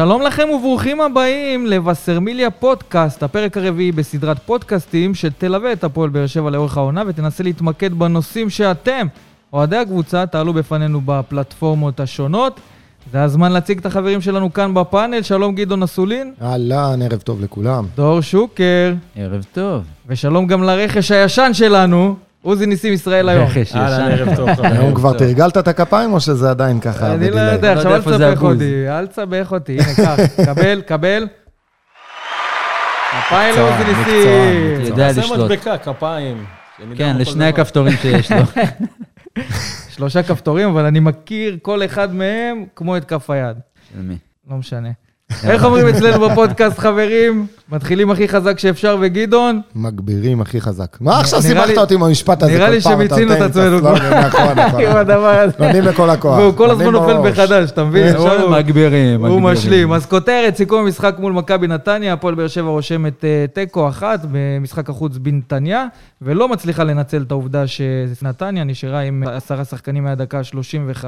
שלום לכם וברוכים הבאים לווסרמיליה פודקאסט, הפרק הרביעי בסדרת פודקאסטים שתלווה את הפועל באר שבע לאורך העונה ותנסה להתמקד בנושאים שאתם, אוהדי הקבוצה, תעלו בפנינו בפלטפורמות השונות. זה הזמן להציג את החברים שלנו כאן בפאנל, שלום גדעון אסולין. אהלן, ערב טוב לכולם. דור שוקר. ערב טוב. ושלום גם לרכש הישן שלנו, עוזי ניסים ישראל היום. אהלן, ערב טוב. היום כבר תרגלת את הכפיים או שזה עדיין ככה? אני לא? יודע, לא עכשיו אל תסבך. אותי, אל תסבך אותי, הנה, קח, קבל, קבל. כפיים לעוזי ניסים. מקצוען. יודע לשלוט. מדבקה, כפיים. כן, לשני. הכפתורים שיש לו. שלושה כפתורים, אבל אני מכיר כל אחד מהם כמו את כף היד. של מי? לא משנה. איך אומרים אצלנו בפודקאסט, חברים? מתחילים הכי חזק שאפשר וגדעון? מגבירים הכי חזק. מה עכשיו סיבכת אותי עם המשפט הזה? נראה כל לי שמיצינו את עצמנו כבר. נכון, נכון. עם הדבר הזה. נותנים לכל הכוח. והוא כל הזמן נופל. מחדש, אתה מבין? הוא הוא- מגבירים, הוא. משלים. אז כותרת, סיכום המשחק מול מכבי נתניה, הפועל באר שבע רושמת אה, תיקו אחת במשחק החוץ בנתניה, ולא מצליחה לנצל את העובדה שנתניה נשארה עם עשרה שחקנים מהדקה ה-35,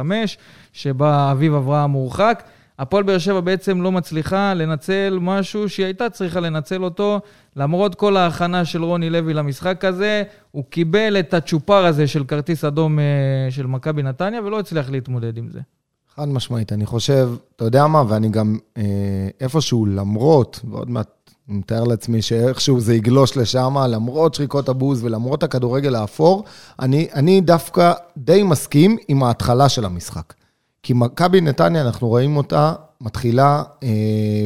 שבה אביב אברהם מורחק. הפועל באר שבע בעצם לא מצליחה לנצל משהו שהיא הייתה צריכה לנצל אותו. למרות כל ההכנה של רוני לוי למשחק הזה, הוא קיבל את הצ'ופר הזה של כרטיס אדום אה, של מכבי נתניה, ולא הצליח להתמודד עם זה. חד משמעית, אני חושב, אתה יודע מה, ואני גם אה, איפשהו, למרות, ועוד מעט אני מתאר לעצמי שאיכשהו זה יגלוש לשם, למרות שריקות הבוז ולמרות הכדורגל האפור, אני, אני דווקא די מסכים עם ההתחלה של המשחק. כי מכבי נתניה, אנחנו רואים אותה מתחילה אה,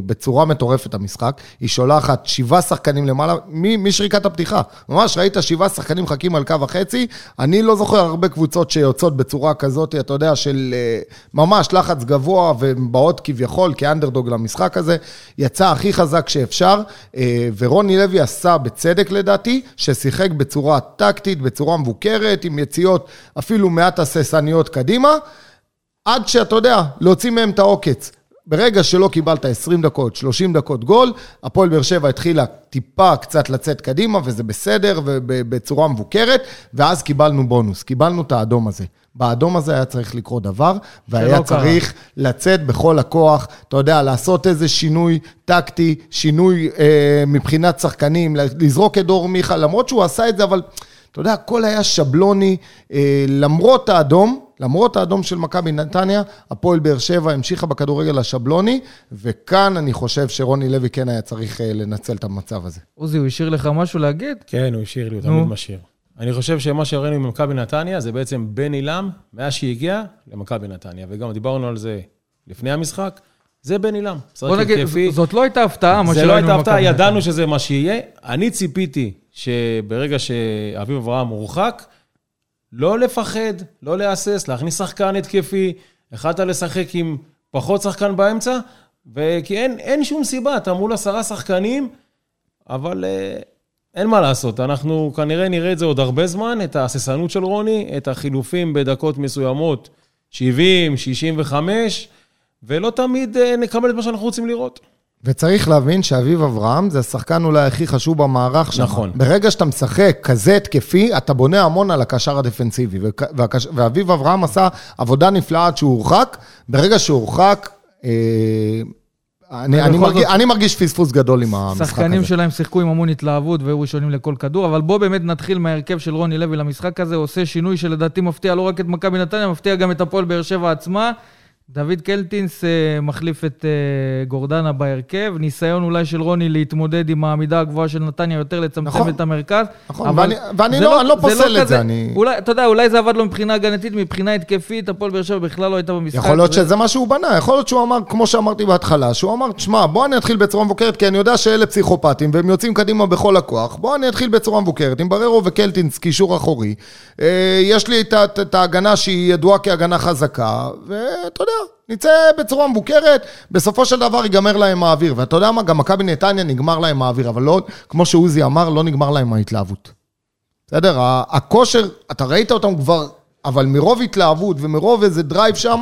בצורה מטורפת המשחק. היא שולחת שבעה שחקנים למעלה, משריקת הפתיחה. ממש ראית שבעה שחקנים מחכים על קו החצי. אני לא זוכר הרבה קבוצות שיוצאות בצורה כזאת, אתה יודע, של אה, ממש לחץ גבוה ובאות כביכול כאנדרדוג למשחק הזה. יצא הכי חזק שאפשר, אה, ורוני לוי עשה בצדק לדעתי, ששיחק בצורה טקטית, בצורה מבוקרת, עם יציאות אפילו מעט הססניות קדימה. עד שאתה יודע, להוציא מהם את העוקץ. ברגע שלא קיבלת 20 דקות, 30 דקות גול, הפועל באר שבע התחילה טיפה קצת לצאת קדימה, וזה בסדר, ובצורה מבוקרת, ואז קיבלנו בונוס, קיבלנו את האדום הזה. באדום הזה היה צריך לקרות דבר, והיה שלא קרה. צריך לצאת בכל הכוח, אתה יודע, לעשות איזה שינוי טקטי, שינוי אה, מבחינת שחקנים, לזרוק את דור מיכה, למרות שהוא עשה את זה, אבל אתה יודע, הכל היה שבלוני, אה, למרות האדום, למרות האדום של מכבי נתניה, הפועל באר שבע המשיכה בכדורגל השבלוני, וכאן אני חושב שרוני לוי כן היה צריך אה, לנצל את המצב הזה. עוזי, הוא השאיר לך משהו להגיד? כן, הוא השאיר לי, הוא. תמיד משאיר. אני חושב שמה שראינו ממכבי נתניה זה בעצם בן עילם, מאז שהגיע למכבי נתניה, וגם דיברנו על זה לפני המשחק, זה בן עילם. בוא נגיד, התקפי. זאת לא הייתה הפתעה, מה זה שראינו לא הייתה הפתעה, במכבי ידענו נתניה. שזה מה שיהיה. אני ציפיתי שברגע שאביב אברהם מורחק, לא לפחד, לא להסס, להכניס שחקן התקפי, החלטת לשחק עם פחות שחקן באמצע, וכי אין, אין שום סיבה, אתה מול עשרה שחקנים, אבל אה, אין מה לעשות, אנחנו כנראה נראה את זה עוד הרבה זמן, את ההססנות של רוני, את החילופים בדקות מסוימות, 70, 65, ולא תמיד אה, נקבל את מה שאנחנו רוצים לראות. וצריך להבין שאביב אברהם זה השחקן אולי הכי חשוב במערך שם. נכון. ברגע שאתה משחק כזה התקפי, אתה בונה המון על הקשר הדפנסיבי. וכ- והקש- ואביב אברהם עשה עבודה נפלאה עד שהוא הורחק. ברגע שהוא הורחק, אה, אני, אני, מרגיש, זאת- אני מרגיש פספוס גדול עם המשחק הזה. שחקנים שלהם שיחקו עם המון התלהבות והיו ראשונים לכל כדור, אבל בוא באמת נתחיל מההרכב של רוני לוי למשחק הזה, עושה שינוי שלדעתי מפתיע לא רק את מכבי נתניה, מפתיע גם את הפועל באר שבע עצמה. דוד קלטינס אה, מחליף את אה, גורדנה בהרכב, ניסיון אולי של רוני להתמודד עם העמידה הגבוהה של נתניה, יותר לצמצם נכון. את המרכז. נכון, אבל ואני- ואני זה לא- אני לא פוסל את כזה- זה, אני- אולי, אתה יודע, אולי זה עבד לו מבחינה הגנתית, מבחינה התקפית, הפועל באר שבע בכלל לא הייתה במשחק. יכול להיות ו- שזה מה שהוא בנה, יכול להיות שהוא אמר, כמו שאמרתי בהתחלה, שהוא אמר, תשמע, בוא אני אתחיל בצורה מבוקרת, כי אני יודע שאלה פסיכופטים, והם יוצאים קדימה בכל הכוח, בוא אני אתחיל בצורה מבוקרת, עם בררו וקלטינס קישור אחורי. אה, יש לי את את ההגנה שהיא ידועה כהגנה חזקה, ואתה יודע, נצא בצורה מבוקרת, בסופו של דבר ייגמר להם האוויר. ואתה יודע מה, גם מכבי נתניה נגמר להם האוויר, אבל לא, כמו שעוזי אמר, לא נגמר להם ההתלהבות. בסדר? הכושר, אתה ראית אותם כבר, אבל מרוב התלהבות ומרוב איזה drive שם,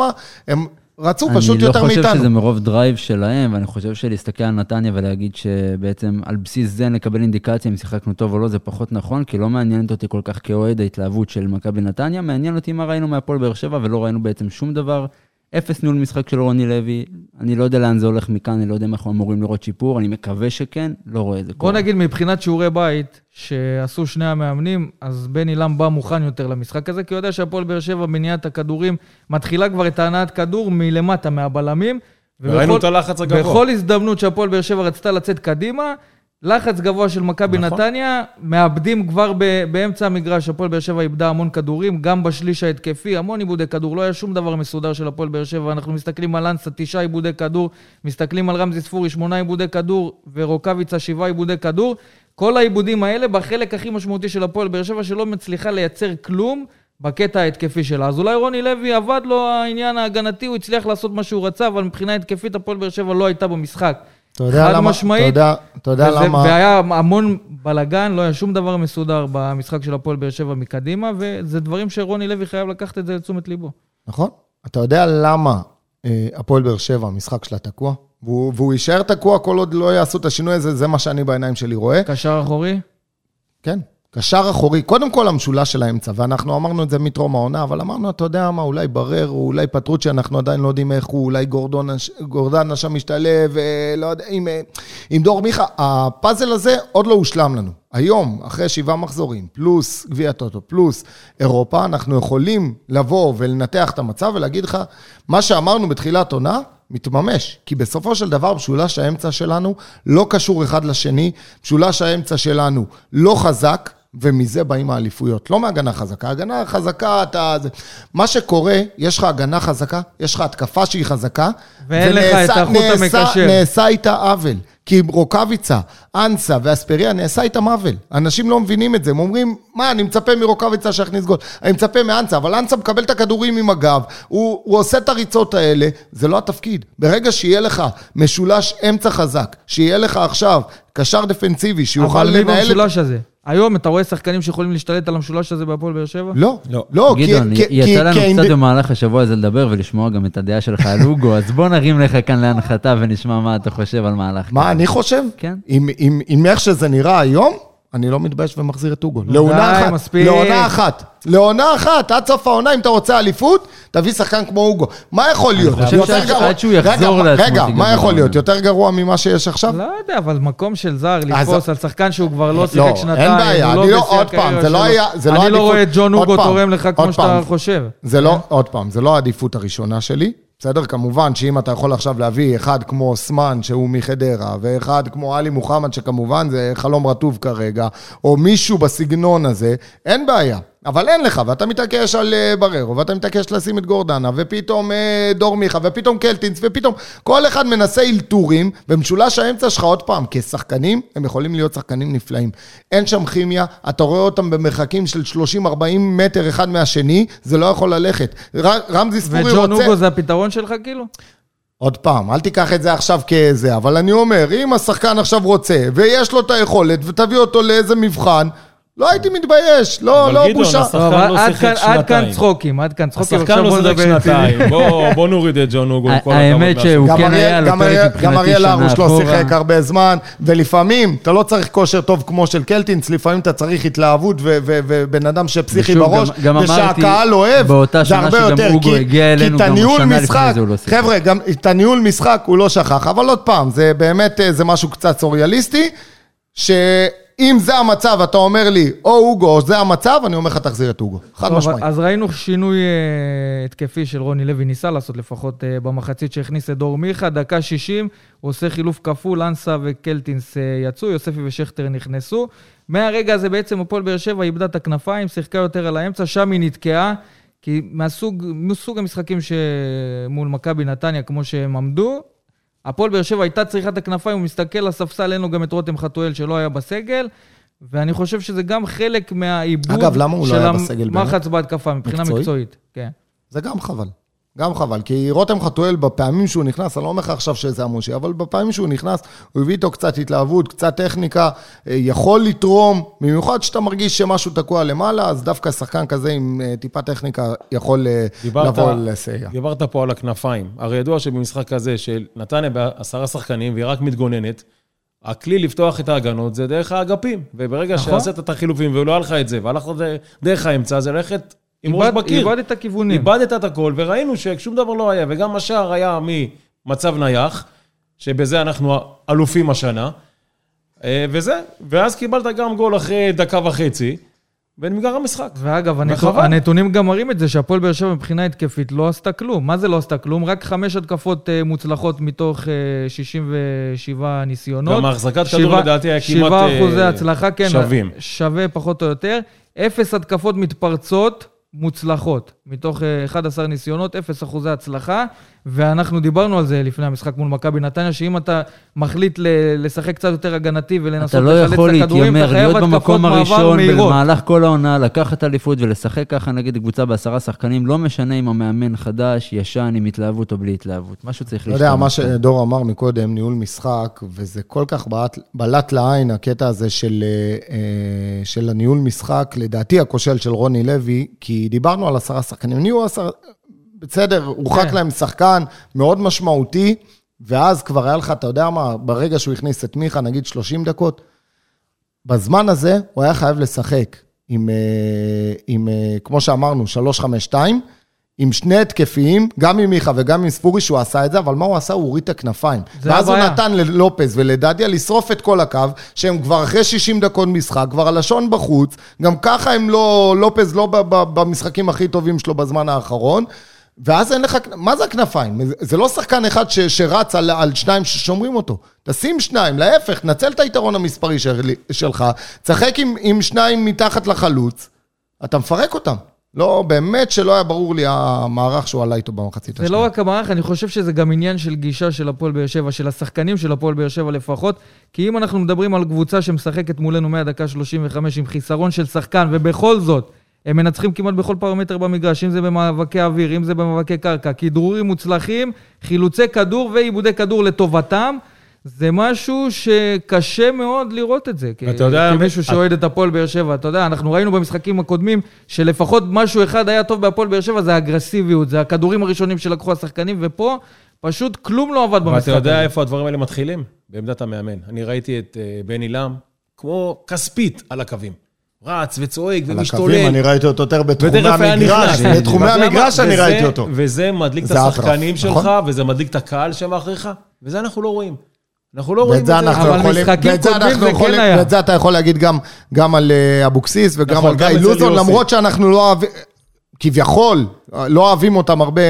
הם רצו פשוט יותר אני לא מאיתנו. חושב שזה מרוב drive שלהם, ואני חושב שלהסתכל על נתניה ולהגיד שבעצם על בסיס זה נקבל אינדיקציה אם שיחקנו טוב או לא, זה פחות נכון, כי לא מעניינת אותי כל כך כאוהד ההתלהבות של מכבי נתניה, מעניין אותי מה ראינו מהפועל באר שבע, ולא ראינו בעצם שום דבר אפס ניהול משחק של רוני לוי, אני לא יודע לאן זה הולך מכאן, אני לא יודע אם אנחנו אמורים לראות שיפור, אני מקווה שכן, לא רואה את זה כל כך קורה. נגיד מבחינת שיעורי בית שעשו שני המאמנים, אז בן אילם בא מוכן יותר למשחק הזה, כי הוא יודע שהפועל באר שבע בניית הכדורים מתחילה כבר את ההנעת כדור מלמטה, מהבלמים. וראינו ובכל- את הלחץ הגבוה. בכל הזדמנות שהפועל באר שבע רצתה לצאת קדימה, לחץ גבוה של מכבי נכון. נתניה, מאבדים כבר ב- באמצע המגרש, הפועל באר שבע איבדה המון כדורים, גם בשליש ההתקפי, המון עיבודי כדור, לא היה שום דבר מסודר של הפועל באר שבע, אנחנו מסתכלים על אנסה, תשעה עיבודי כדור, מסתכלים על רמזי ספורי, שמונה עיבודי כדור, ורוקאביצה, שבעה עיבודי כדור. כל העיבודים האלה בחלק הכי משמעותי של הפועל באר שבע, שלא מצליחה לייצר כלום בקטע ההתקפי שלה. אז אולי רוני לוי עבד לו העניין ההגנתי, הוא הצליח לעשות מה שהוא רצה, אבל מבחינה התקפית הפועל באר שבע לא הייתה במשחק. אתה יודע חד למה, משמעית. אתה יודע, אתה יודע וזה- למה, והיה המון בלאגן, לא היה שום דבר מסודר במשחק של הפועל באר שבע מקדימה, וזה דברים שרוני לוי חייב לקחת את זה לתשומת ליבו. נכון? אתה יודע למה אה, הפועל באר שבע, המשחק שלה תקוע? והוא, והוא יישאר תקוע כל עוד לא יעשו את השינוי הזה, זה מה שאני בעיניים שלי רואה. קשר אחורי, כן. קשר אחורי, קודם כל המשולש של האמצע, ואנחנו אמרנו את זה מטרום העונה, אבל אמרנו, אתה יודע מה, אולי ברר, או אולי פטרוצ'י, אנחנו עדיין לא יודעים איך הוא, אולי גורדון, גורדנה שם משתלב, אה, לא יודע, עם, אה, עם דור מיכה. הפאזל הזה עוד לא הושלם לנו. היום, אחרי שבעה מחזורים, פלוס גביע טוטו, פלוס אירופה, אנחנו יכולים לבוא ולנתח את המצב ולהגיד לך, מה שאמרנו בתחילת עונה, מתממש. כי בסופו של דבר, משולש האמצע שלנו לא קשור אחד לשני, משולש האמצע שלנו לא חזק, ומזה באים האליפויות. לא מהגנה חזקה, הגנה חזקה, אתה... מה שקורה, יש לך הגנה חזקה, יש לך התקפה שהיא חזקה, ואין לך ונעשה- את החוט המקשר. נעשה איתה עוול. כי רוקאביצה, אנסה ואספריה, נעשה איתם עוול. אנשים לא מבינים את זה, הם אומרים, מה, אני מצפה מרוקאביצה שיכניס גול. אני מצפה מאנסה, אבל אנסה מקבל את הכדורים עם הגב, הוא, הוא עושה את הריצות האלה, זה לא התפקיד. ברגע שיהיה לך משולש אמצע חזק, שיהיה לך עכשיו קשר דפנסיבי, שיוכל אבל מי לנהל. במשולש הזה? היום אתה רואה שחקנים שיכולים להשתלט על המשולש הזה בהפועל באר שבע? לא, לא. לא. גדעון, יצא לנו קצת במהלך השבוע הזה לדבר ולשמוע גם את הדעה שלך על אוגו, אז בוא נרים לך כאן להנחתה ונשמע מה אתה חושב על מהלך. מה אני חושב? כן. עם איך שזה נראה היום, אני לא מתבייש ומחזיר את אוגו. לעונה אחת. מספיק. לעונה אחת. לעונה אחת, עד סוף העונה, אם אתה רוצה אליפות, תביא שחקן כמו אוגו. מה יכול להיות? חושב יותר שעד- גרוע- שהוא יחזור רגע, לעצמו רגע, תיגמר מה יכול. להיות? יותר גרוע ממה שיש עכשיו? לא יודע, אבל מקום של זר, לתפוס על שחקן שהוא כבר לא לא, שיחק אין שנתיים, בעיה, הוא אני לא- עוד פעם, זה לא. היה- זה לא אני לא רואה את ג'ון אוגו תורם לך כמו שאתה. חושב. זה לא, עוד פעם, זה לא העדיפות הראשונה שלי. בסדר? כמובן שאם אתה יכול עכשיו להביא אחד כמו אוסמן, שהוא מחדרה, ואחד כמו עלי מוחמד, שכמובן זה חלום רטוב כרגע, או מישהו בסגנון הזה, אין בעיה. אבל אין לך, ואתה מתעקש על אה, בררו, ואתה מתעקש לשים את גורדנה, ופתאום אה, דור מיכה, ופתאום קלטינס, ופתאום כל אחד מנסה אלתורים, ומשולש האמצע שלך עוד פעם, כשחקנים, הם יכולים להיות שחקנים נפלאים. אין שם כימיה, אתה רואה אותם במרחקים של 30-40 מטר אחד מהשני, זה לא יכול ללכת. ר, רמזי ספורי רוצה... וג'ון אוגו זה הפתרון שלך כאילו? עוד פעם, אל תיקח את זה עכשיו כזה, אבל אני אומר, אם השחקן עכשיו רוצה, ויש לו את היכולת, ותביא אותו לאיזה מבחן, לא הייתי מתבייש, לא, לא גדעון, בושה. השחקן לא עד שיחק כאן- עד כאן שנתיים. צחוקים, עד כאן צחוקים. השחקן לא שיחק. שנתיים. בוא- בוא נוריד את ג'ון אוגו כל האמת שהוא. כן גם היה לו גם פרק מבחינתי גם אריאל שנה הרוש לא. שיחק הרבה זמן, ולפעמים אתה לא צריך כושר טוב כמו של קלטינס, לפעמים אתה צריך התלהבות ו- ו- ובן אדם שפסיכי בראש, ושהקהל אוהב, זה שנה הרבה יותר, כי- את הניהול שנה משחק, לא. חבר'ה, גם את הניהול משחק הוא לא שכח, אבל עוד פעם, זה באמת, אה, זה משהו קצת סוריאליסטי, שאם זה המצב, אתה אומר לי, או אוגו, או זה המצב, אני אומר לך, תחזיר את אוגו. חד משמעית. אז ראינו שינוי אה, התקפי של רוני לוי, ניסה לעשות לפחות אה, במחצית שהכניס את דור מיכה, דקה 60, הוא עושה חילוף כפול, אנסה וקלטינס אה, יצאו, יוספי ושכטר נכנסו. מהרגע הזה בעצם הפועל באר שבע איבדה את הכנפיים, שיחקה יותר על האמצע, שם היא נתקעה, כי מהסוג, מסוג המשחקים שמול מכבי נתניה, כמו שהם עמדו, הפועל באר שבע הייתה צריכה את הכנפיים, הוא מסתכל לספסל, אין לו גם את רותם חתואל שלא היה בסגל, ואני חושב שזה גם חלק מהעיבוד אגב, למה הוא לא של היה בסגל באמת? המחץ בהתקפה, מבחינה מקצועית? מקצועית. כן. זה גם חבל. גם חבל, כי רותם חתואל בפעמים שהוא נכנס, אני לא אומר לך עכשיו שזה המושי, אבל בפעמים שהוא נכנס, הוא הביא איתו קצת התלהבות, קצת טכניקה, אה, יכול לתרום, במיוחד שאתה מרגיש שמשהו תקוע למעלה, אז דווקא שחקן כזה עם אה, טיפה טכניקה יכול אה, דיברת- לבוא לסייע. דיברת פה על הכנפיים. הרי ידוע שבמשחק כזה, של נתניה בעשרה שחקנים והיא רק מתגוננת, הכלי לפתוח את ההגנות זה דרך האגפים. וברגע נכון. שעשית את החילופים ולא היה לך את זה, והלכת דרך האמצע, זה ללכת עם ראש בקיר. איבד את הכיוונים. איבדת את הכל, וראינו ששום דבר לא היה, וגם השער היה ממצב נייח, שבזה אנחנו אלופים השנה, אה, וזה, ואז קיבלת גם גול אחרי דקה וחצי, ונגמר המשחק. ואגב, הנתו- וחבל. הנתונים גם מראים את זה שהפועל באר שבע מבחינה התקפית לא עשתה כלום. מה זה לא עשתה כלום? רק חמש התקפות אה, מוצלחות מתוך אה, 67 ניסיונות. גם ההחזקת כדור לדעתי היה כמעט שבעה אה, אחוזי הצלחה, כן. שווים. שווה פחות או יותר. אפס התקפות מתפרצות מוצלחות. מתוך אה, 11 ניסיונות, אפס אחוזי הצלחה. ואנחנו דיברנו על זה לפני המשחק מול מכבי נתניה, שאם אתה מחליט ל- לשחק קצת יותר הגנתי אתה ולנסות לא לחלץ יכול את הכדורים, אתה להתיימר, חייב להיות התקפות במקום מעבר הראשון מהירות. במהלך כל העונה, לקחת אליפות ולשחק ככה נגד קבוצה בעשרה שחקנים, לא משנה אם המאמן חדש, ישן, עם התלהבות או בלי התלהבות. משהו צריך אתה יודע, מה. שדור אמר מקודם, ניהול משחק, וזה כל כך בלט, בלט לעין, הקטע הזה של, אה, אה, של הניהול משחק, לדעתי הכושל של רוני לוי, כי דיברנו על עשרה שחקנים. נהיו עשרה, בסדר, הורחק כן. להם שחקן מאוד משמעותי, ואז כבר היה לך, אתה יודע מה, ברגע שהוא הכניס את מיכה, נגיד 30 דקות, בזמן הזה הוא היה חייב לשחק עם, אה, עם אה, כמו שאמרנו, 3-5-2, עם שני התקפיים, גם עם מיכה וגם עם ספורי, שהוא עשה את זה, אבל מה הוא עשה? הוא הוריד את הכנפיים. ואז הוא הבעיה. נתן ללופז ולדדיה לשרוף את כל הקו, שהם כבר אחרי 60 דקות משחק, כבר הלשון בחוץ, גם ככה הם לא, לופז לא במשחקים הכי טובים שלו בזמן האחרון. ואז אין לך, מה זה הכנפיים? זה- לא שחקן אחד ש, שרץ על, על שניים ששומרים אותו. תשים שניים, להפך, נצל את היתרון המספרי של, שלך, תשחק עם, עם שניים מתחת לחלוץ, אתה מפרק אותם. לא, באמת שלא היה ברור לי המערך שהוא עלה איתו במחצית זה לא רק המערך, אני חושב שזה גם עניין של גישה של הפועל באר שבע, של השחקנים של הפועל באר שבע לפחות, כי אם אנחנו מדברים על קבוצה שמשחקת מולנו מהדקה 35 עם חיסרון של שחקן, ובכל זאת, הם מנצחים כמעט בכל פרמטר במגרש, אם זה במאבקי אוויר, אם זה במאבקי קרקע, כדרורים מוצלחים, חילוצי כדור ועיבודי כדור לטובתם. זה משהו שקשה מאוד לראות את זה. אתה יודע, כמישהו שאוהד את הפועל באר שבע, אתה יודע, אנחנו ראינו במשחקים הקודמים שלפחות משהו אחד היה טוב בהפועל באר שבע, זה האגרסיביות, זה הכדורים הראשונים שלקחו השחקנים, ופה פשוט כלום לא עבד במשחק ואתה יודע. איפה הדברים האלה מתחילים? בעמדת המאמן. אני ראיתי את אה, בני לם כמו כספית על הקווים. רץ וצועק על ומשתולל. הקווים, אני ראיתי אותו יותר בתחומי המגרש. בתחומי המגרש? אני ראיתי אותו. וזה מדליק את השחקנים שלך, נכון. וזה מדליק את הקהל שמאחוריך, וזה אנחנו לא רואים. אנחנו לא רואים את זה אבל יכולים, משחקים קודמים אנחנו זה כן יכולים, היה. ואת זה אתה יכול להגיד גם, גם על אה, אבוקסיס וגם נכון, על גיא לוזון. למרות שאנחנו לא אוהבים, כביכול, לא אוהבים אותם הרבה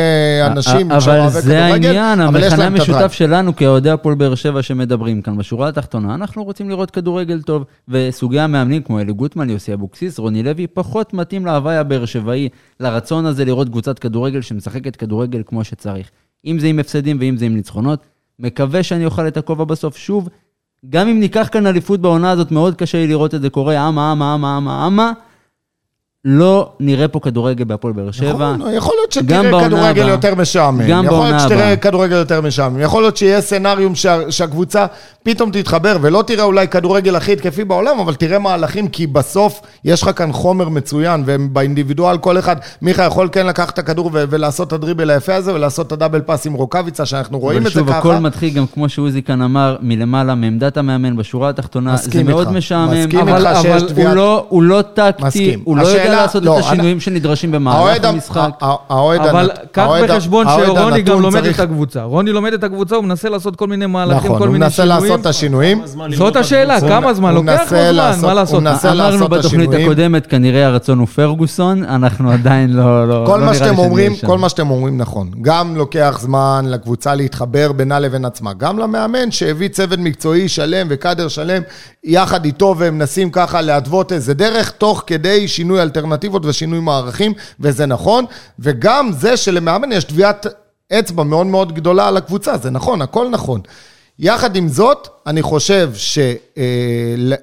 אנשים אבל זה העניין, המכנה. המשותף שלנו כאוהדי הפועל באר שבע שמדברים כאן בשורה התחתונה, אנחנו רוצים לראות כדורגל טוב, וסוגי המאמנים כמו אלי גוטמן, יוסי אבוקסיס, רוני לוי, פחות מתאים להוואי הבאר שבעי, לרצון הזה לראות קבוצת כדורגל שמשחקת כדורגל כמו שצריך. אם זה עם הפסדים ואם זה עם ניצחונות. מקווה שאני אוכל את הכובע בסוף שוב. גם אם ניקח כאן אליפות בעונה הזאת, מאוד קשה לי לראות את זה קורה, אמה, אמה, אמה, אמה, אמה. לא נראה פה כדורגל בהפועל באר שבע. נכון, יכול להיות שתראה בעונה כדורגל הבאה. יותר משעמם. גם יכול להיות בעונה שתראה הבאה. כדורגל יותר משעמם. יכול להיות שיהיה סצנריום שה- שהקבוצה פתאום תתחבר, ולא תראה אולי כדורגל הכי התקפי בעולם, אבל תראה מהלכים, כי בסוף יש לך כאן חומר מצוין, ובאינדיבידואל כל אחד, מיכה יכול כן לקחת את הכדור ו- ולעשות את הדריבל היפה הזה, ולעשות את הדאבל פאס עם רוקאביצה, שאנחנו רואים את זה ככה. הכל מתחיל גם כמו שעוזי כאן אמר, מלמעלה, מעמדת המאמן, בשורה התחתונה. מסכים איתך. מסכים איתך שיש הוא, תביעת- לא, הוא לא טקטי, מסכים. הוא לא יודע לעשות לא, את השינויים שנדרשים במהלך האוהד המ- המשחק. ה- ה- האוהד אבל קח האוהד בחשבון האוהד שרוני גם הנתון לומד צריך- את הקבוצה. רוני לומד את הקבוצה, הוא מנסה לעשות כל מיני מהלכים, נכון, כל הוא מיני מנסה שינויים. לעשות את השינויים. כמה זמן ללמוד זאת את השאלה? כמה זמן? הוא לוקח מנסה לו זמן, לעשות- מה לעשות? הוא מנסה אמרנו לעשות את בתוכנית השינויים. הקודמת, כנראה הרצון הוא פרגוסון, אנחנו עדיין לא... לא כל לא מה נראה שאתם אומרים. כל מה שאתם אומרים נכון. גם לוקח זמן לקבוצה להתחבר בינה לבין עצמה. גם למאמן שהביא צוות מקצועי שלם וקאדר שלם יחד איתו, והם מנסים ככה להתוות איזה דרך, תוך כדי שינוי אלטרנטיבות ושינוי מערכים, וזה נכון. וגם זה שלמאמן יש טביעת אצבע מאוד מאוד גדולה על הקבוצה, זה נכון, הכל נכון. יחד עם זאת, אני חושב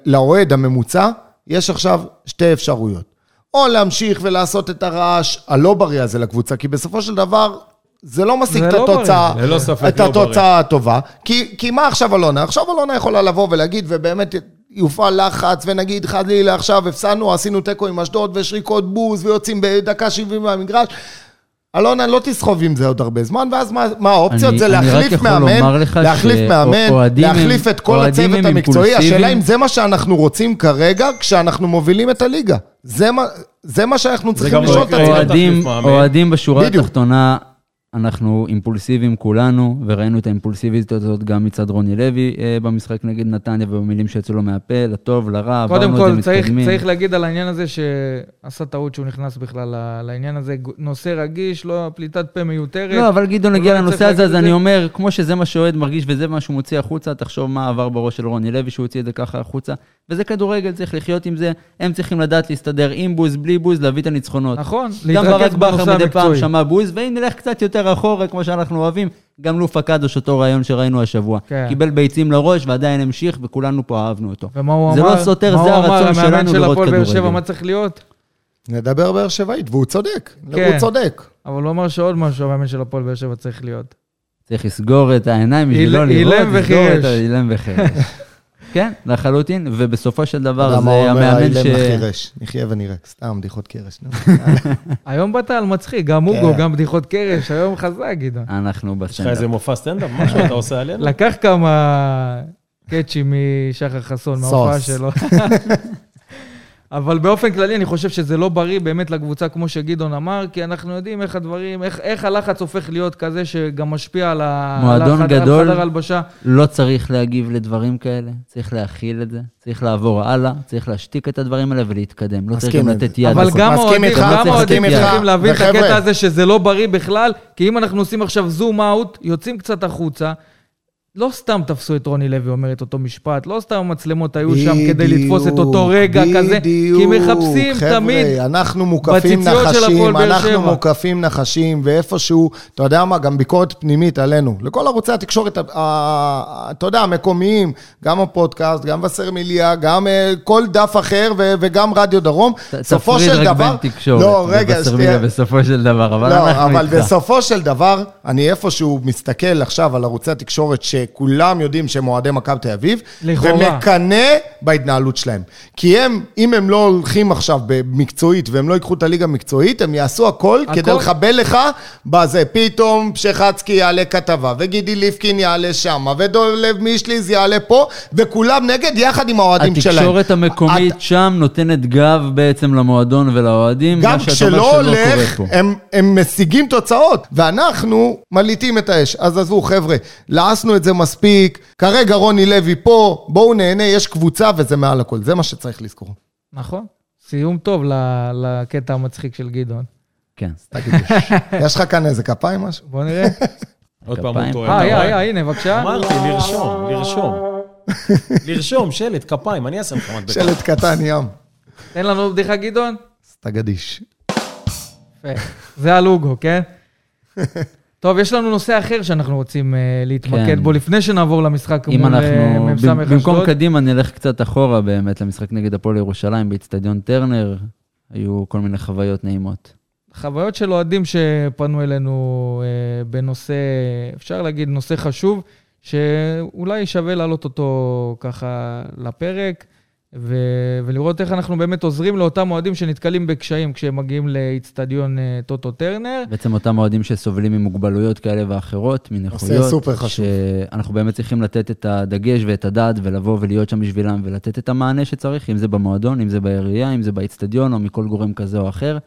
שלאוהד הממוצע, יש עכשיו שתי אפשרויות. או להמשיך ולעשות את הרעש הלא בריא הזה לקבוצה, כי בסופו של דבר זה לא משיג את לא בריא. התוצאה, ללא ספק את לא התוצאה הטובה. כי, כי מה עכשיו אלונה? עכשיו אלונה יכולה לבוא ולהגיד, ובאמת יופעל לחץ, ונגיד חלילה עכשיו הפסדנו, עשינו תיקו עם אשדוד ושריקות בוז, ויוצאים בדקה 70 מהמגרש. אלונה לא תסחוב עם זה עוד הרבה זמן, ואז מה, מה האופציות? אני- זה להחליף מאמן, להחליף מאמן, שאוהדים הם- להחליף את כל הצוות המקצועי. השאלה. אם זה מה שאנחנו רוצים כרגע, כשאנחנו מובילים את הליגה. זה מה... זה מה שאנחנו צריכים לא לשאול את. עצמנו. אוהדים, מאמן. בשורה בדיוק. התחתונה, אנחנו אימפולסיביים כולנו, וראינו את האימפולסיביות הזאת גם מצד רוני לוי אה, במשחק נגד נתניה, ובמילים שיצאו לו מהפה, לטוב, לרע, קודם עברנו את כל, זה, צריך, מתקדמים. צריך להגיד על העניין הזה שעשה טעות שהוא נכנס בכלל לעניין הזה. נושא רגיש, לא פליטת פה מיותרת. לא, אבל גדעון הגיע לא צריך לנושא הזה, אז את אני זה. אומר, כמו שזה מה שאוהד מרגיש וזה מה שהוא מוציא החוצה, תחשוב מה עבר בראש של רוני לוי, שהוא הוציא את זה ככה החוצה. וזה כדורגל, צריך לחיות עם זה. הם צריכים לדעת להסתדר עם בוז, בלי בוז, להביא את הניצחונות. נכון, גם להתרכז ברק בכר בנושא מדי פעם המקצועי. שמע בוז, ואם נלך קצת יותר אחורה, כמו שאנחנו אוהבים, גם לופה קדוש, אותו רעיון שראינו השבוע. כן. קיבל ביצים לראש ועדיין המשיך, וכולנו פה אהבנו אותו. ומה הוא זה אמר? לא סותר, מה זה הוא אמר? הרצון המאמן שלנו של לראות הפועל באר שבע, כדורגל. מה צריך להיות? נדבר באר שבעית, והוא צודק. כן. הוא צודק. אבל הוא אמר שעוד משהו המאמן של הפועל באר שבע צריך להיות. צריך לסגור את העיניים בשביל לא לראות, לסגור. את ה- אילם וחירש. כן, לחלוטין, ובסופו של דבר זה אומר המאמן האילם ש... לחירש? נחיה ונראה. סתם, בדיחות קרש. היום באת על מצחיק, גם כן. אוגו, גם בדיחות קרש, היום חזק, גדעון. אנחנו יש לך בסטנדאפ. איזה מופע סטנדאפ? משהו אתה עושה עלינו? לקח כמה קאצ'ים משחר חסון. מההופעה שלו. אבל באופן כללי, אני חושב שזה לא בריא באמת לקבוצה, כמו שגדעון אמר, כי אנחנו יודעים איך הדברים, איך, איך הלחץ הופך להיות כזה שגם משפיע על, ה, מועדון על החדר, גדול. חדר הלבשה. לא צריך להגיב לדברים כאלה, צריך להכיל את זה, צריך לעבור הלאה, צריך להשתיק את הדברים האלה ולהתקדם. לא צריך גם לתת. יד. אבל גם האוהדים. צריכים להבין את הקטע הזה שזה לא בריא בכלל, כי אם אנחנו עושים עכשיו זום אאוט, יוצאים קצת החוצה, לא סתם תפסו את רוני לוי אומר את אותו משפט, לא סתם המצלמות היו שם כדי לתפוס את אותו רגע כזה, כי מחפשים תמיד חבר'ה, אנחנו מוקפים נחשים, אנחנו שבע. מוקפים נחשים, ואיפשהו, אתה יודע מה, גם ביקורת פנימית עלינו. לכל ערוצי התקשורת, אתה יודע, המקומיים, גם הפודקאסט, גם וסרמיליה, גם אה, כל דף אחר, ו- וגם רדיו דרום. בסופו תפריד של רק דבר... בין תקשורת. לא, רגע, שנייה. בסופו של דבר, אבל לא, אנחנו אבל איתך. בסופו של דבר, אני איפשהו מסתכל עכשיו על ערוצי התקשורת שכולם יודעים שהם אוהדי מכבי תל אביב, לכאורה. ומקנא בהתנהלות שלהם. כי הם, אם הם לא הולכים עכשיו במקצועית והם לא ייקחו את הליגה המקצועית, הם יעשו הכל, הכל. כדי לחבל לך בזה. פתאום פשחצקי יעלה כתבה, וגידי ליפקין יעלה שמה, ודולב מישליז יעלה פה, וכולם נגד יחד עם האוהדים שלהם. התקשורת המקומית שם נותנת גב בעצם למועדון ולאוהדים, גם מה שאתה כשלא אומר שלא הולך, קורה פה. הם, הם משיגים תוצאות, ואנחנו מלהיטים את האש. אז עזבו, חבר'ה, לעסנו את זה מספיק, כרגע רוני לוי פה, בואו נהנה, יש קבוצה וזה מעל הכל, זה מה שצריך לזכור. נכון. סיום טוב ל- לקטע המצחיק של גדעון. כן. יש לך כאן איזה כפיים משהו? בוא נראה. עוד פעם. הוא טועה. אה, אה? אה, הנה, בבקשה. אמרתי, לרשום, לרשום. לרשום, שלט, כפיים, אני אעשה לך מדבקה. שלט קטן ים. תן לנו בדיחה, גדעון. אז תגדיש. יפה. זה הלוגו, כן? טוב, יש לנו נושא אחר שאנחנו רוצים אה, להתמקד כן. בו, לפני שנעבור למשחק מול אה, מ"ס במ- במקום אשדוד. קדימה נלך קצת אחורה באמת למשחק נגד הפועל ירושלים באיצטדיון טרנר, היו כל מיני חוויות נעימות. חוויות של אוהדים שפנו אלינו אה, בנושא, אפשר להגיד נושא חשוב, שאולי שווה להעלות אותו ככה לפרק, ו- ולראות איך אנחנו באמת עוזרים לאותם אוהדים שנתקלים בקשיים כשהם מגיעים לאיצטדיון אה, טוטו טרנר. בעצם אותם אוהדים שסובלים ממוגבלויות כאלה ואחרות, מנכויות. סופר חשוב. שאנחנו באמת צריכים לתת את הדגש ואת הדעת ולבוא ולהיות שם בשבילם ולתת את המענה שצריך, אם זה במועדון, אם זה בעירייה, אם זה באיצטדיון או מכל גורם כזה או אחר.